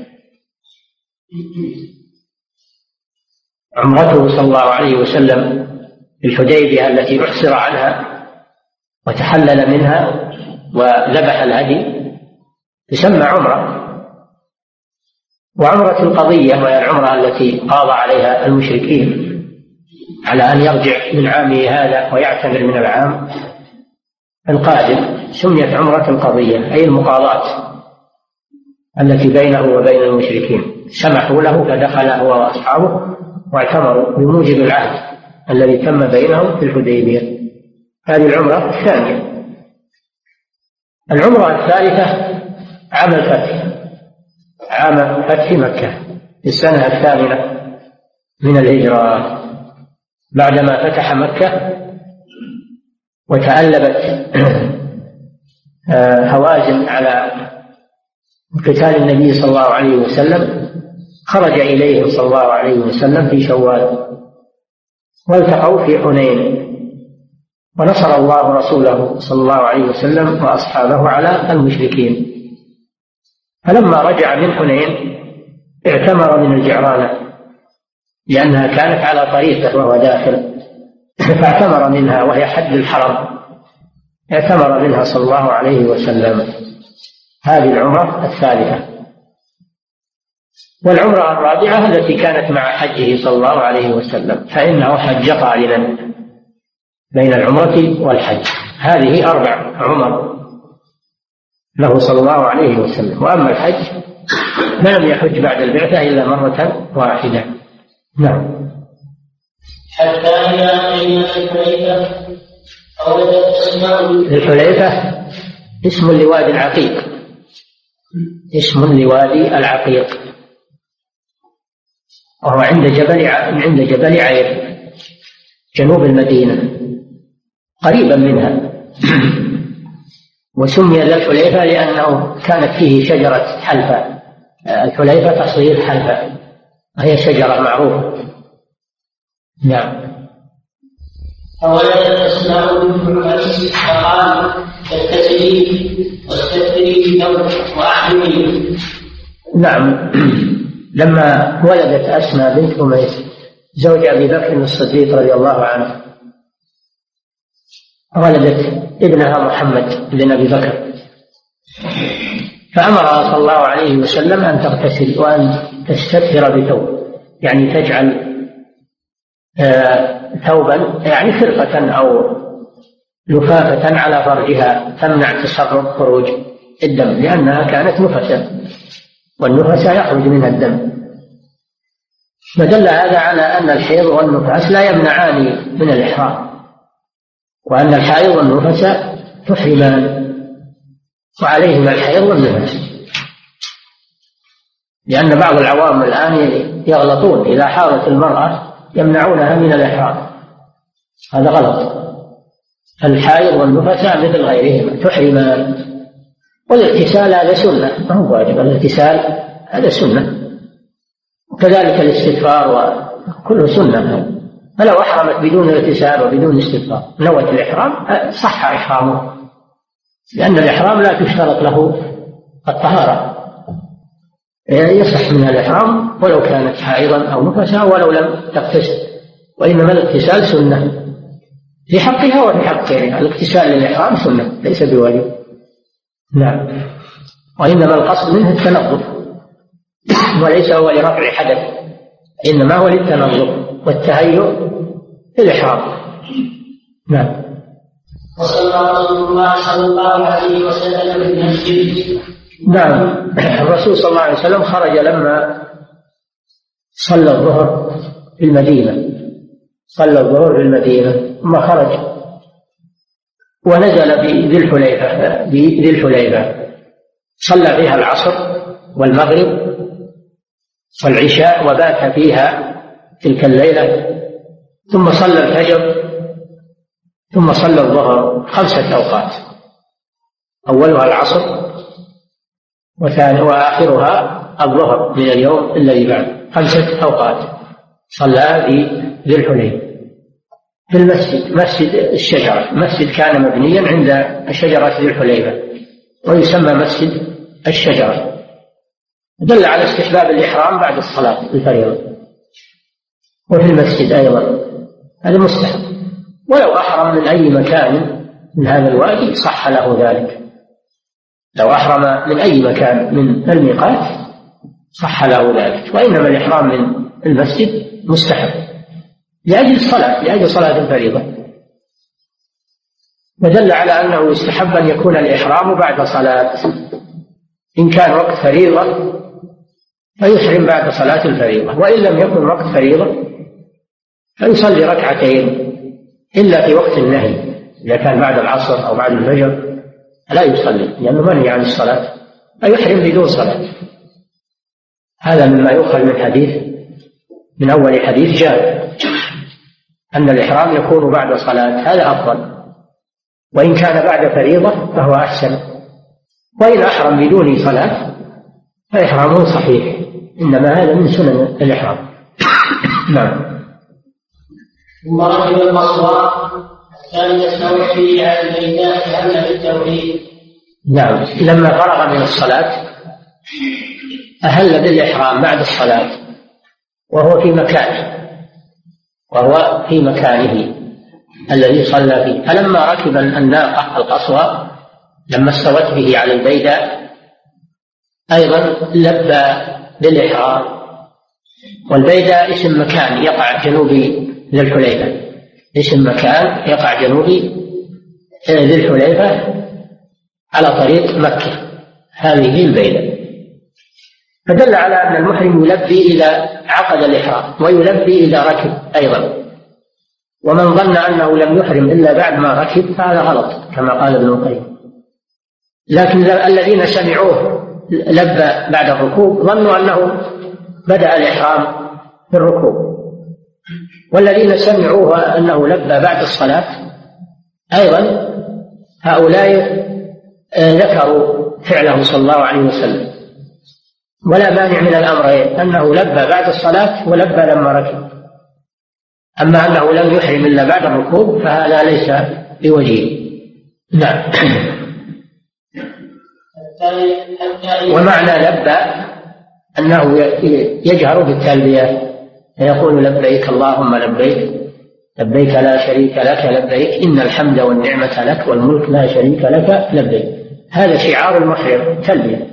عمرته صلى الله عليه وسلم الحديبية التي أحسر عنها وتحلل منها وذبح الهدي تسمى عمرة. وعمرة القضية وهي العمرة التي قاضى عليها المشركين. على أن يرجع من عامه هذا ويعتمر من العام القادم. سميت عمرة القضية أي المقاضاة التي بينه وبين المشركين. سمحوا له فدخل هو وأصحابه واعتمروا بموجب العهد الذي تم بينهم في الحديبية. هذه العمرة الثانية. العمرة الثالثة عام الفتح عام فتح مكة في السنة الثامنة من الهجرة. بعدما فتح مكة وتألبت (clears throat) هوازن على قتال النبي صلى الله عليه وسلم خرج إليهم صلى الله عليه وسلم في شوال والتقوا في حنين ونصر الله رسوله صلى الله عليه وسلم وأصحابه على المشركين. فلما رجع من حنين اعتمر من الجعرانة. لأنها كانت على طريقه وهو داخل. فاعتمر منها وهي حد الحرم. اعتمر منها صلى الله عليه وسلم. هذه العمرة الثالثة. والعمرة الرابعة التي كانت مع حجه صلى الله عليه وسلم. فإنه حج قارنا بين العمرة والحج. هذه أربع عمر له صلى الله عليه وسلم. وأما الحج فلم يحج بعد البعثة إلا مرة واحدة. نعم. حتى إذا أتينا الحليفة أوردت أسماء الحليفة اسم لوادي العقيق. اسم لوادي العقيق. وهو عند جبل عند جبل عير جنوب المدينة قريبا منها. (clears throat) وسمي ذا الحليفة لأنه كانت فيه شجرة حلفة. الحليفة تصغير حلفة. وهي شجرة معروفة. نعم. فولدت أسماء بنت عميس فقال تستسري واستثري ثوب وأحملي نعم. لما ولدت أسماء بنت أميس زوج أبي بكر الصديق رضي الله عنه ولدت ابنها محمد بن أبي بكر. فأمرها صلى الله عليه وسلم أن تغتسل وأن تستتر بثوب. يعني تجعل آه، ثوبا يعني فرقة أو لفافة على فرجها تمنع تسرب خروج الدم لأنها كانت نفسا والنفس يخرج منها الدم. فدل هذا على أن الحيض والنفاس لا يمنعان من الإحرام وأن الحائض والنفس تحرمان وعليهما الحيض والنفس لأن بعض العوام الآن يغلطون إذا حاضت المرأة يمنعونها من الإحرام هذا غلط. الحائض والنفس مثل غيرهما تحرمان والاغتسال هذا سنة. ما هو واجب؟ الاغتسال هذا سنة. وكذلك الاستغفار وكله سنة. فلو أحرمت بدون اغتسال وبدون استغفار نوت الإحرام صح إحرامه. لأن الإحرام لا تشترط له الطهارة يصح منها الإحرام ولو كانت حائضا أو نفسا ولو لم تغتسل وإنما الاغتسال سنة. في حقها وفي حق غيرها. الاغتسال للإحرام سنة ليس بواجب. نعم. وإنما القصد منه التنظف. وليس هو لرفع حدث. إنما هو للتنظف والتهيؤ للإحرام. نعم. وصلى رسول الله صلى الله عليه وسلم في المسجد نعم. الرسول صلى الله عليه وسلم خرج لما صلى الظهر في المدينة. صلى الظهر في المدينة ثم خرج. ونزل بذي الحليفة بذي الحليفة. صلى فيها العصر والمغرب والعشاء وبات فيها تلك الليلة. ثم صلى الفجر ثم صلى الظهر خمسة أوقات. أولها العصر وثاني وآخرها الظهر من اليوم الذي بعد. خمسة أوقات. صلى في ذي الحليفة في المسجد مسجد الشجرة. مسجد كان مبنيا عند شجرة ذي الحليفة. ويسمى مسجد الشجرة. دل على استحباب الإحرام بعد الصلاة الفريضة. وفي المسجد أيضا. هذا مستحب. ولو أحرم من أي مكان من هذا الوادي صح له ذلك. لو أحرم من أي مكان من الميقات صح له ذلك وإنما الإحرام من المسجد مستحب لأجل الصلاة لأجل صلاة الفريضة ودل على أنه يستحب أن يكون الإحرام بعد صلاة. إن كان وقت فريضة فيحرم بعد صلاة الفريضة وإن لم يكن وقت فريضة فيصلي ركعتين. إلا في وقت النهي. إذا كان بعد العصر أو بعد الفجر لا يصلي لأنه منهي عن الصلاة. فيحرم بدون صلاة. هذا مما يؤخذ من حديث من أول حديث جابر. أن الإحرام يكون بعد صلاة هذا أفضل. وإن كان بعد فريضة فهو أحسن. وإن أحرم بدون صلاة فإحرامه صحيح. إنما هذا من سنن الإحرام. نعم. ثم ركب المصوى الثاني يستوي فيه على البيداء كأن بالتوحيد نعم لما فرغ من الصلاة أهل بالإحرام بعد الصلاة وهو في مكانه وهو في مكانه الذي صلى فيه. فلما ركب الناقة القصوى لما استوت به على البيداء أيضا لبى بالإحرام. والبيداء اسم مكان يقع جنوبي ذي الحليفة. اسم مكان يقع جنوبي ذي الحليفة على طريق مكة. هذه البيداء فدل على أن المحرم يلبي إذا عقد الإحرام ويلبي إذا ركب أيضا. ومن ظن أنه لم يحرم إلا بعد ما ركب فهذا غلط كما قال ابن القيم. لكن الذين سمعوه لبى بعد الركوب ظنوا أنه بدأ الإحرام في الركوب والذين سمعوه أنه لبى بعد الصلاة أيضا هؤلاء ذكروا فعله صلى الله عليه وسلم. ولا مانع من الأمرين أنه لبى بعد الصلاة ولبى لما ركب. أما أنه لم يحرم إلا بعد الركوب فهذا ليس بوجيه نعم. ومعنى لبى أنه يجهر بالتلبية. فيقول لبيك اللهم لبيك لبيك لا شريك لك لبيك إن الحمد والنعمة لك والملك لا شريك لك لبيك. هذا شعار المحرم تلبية.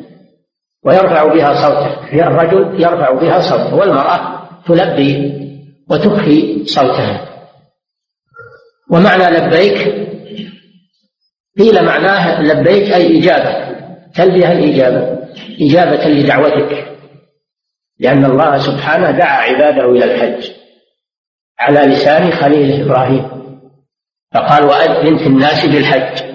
ويرفع بها صوته الرجل يرفع بها صوته والمرأة تلبي وتخفي صوتها. ومعنى لبيك قيل معناه لبيك أي إجابة. تلبية الإجابة إجابة لدعوتك. لأن الله سبحانه دعا عباده إلى الحج على لسان خليله إبراهيم. فقال وأذن في الناس بالحج.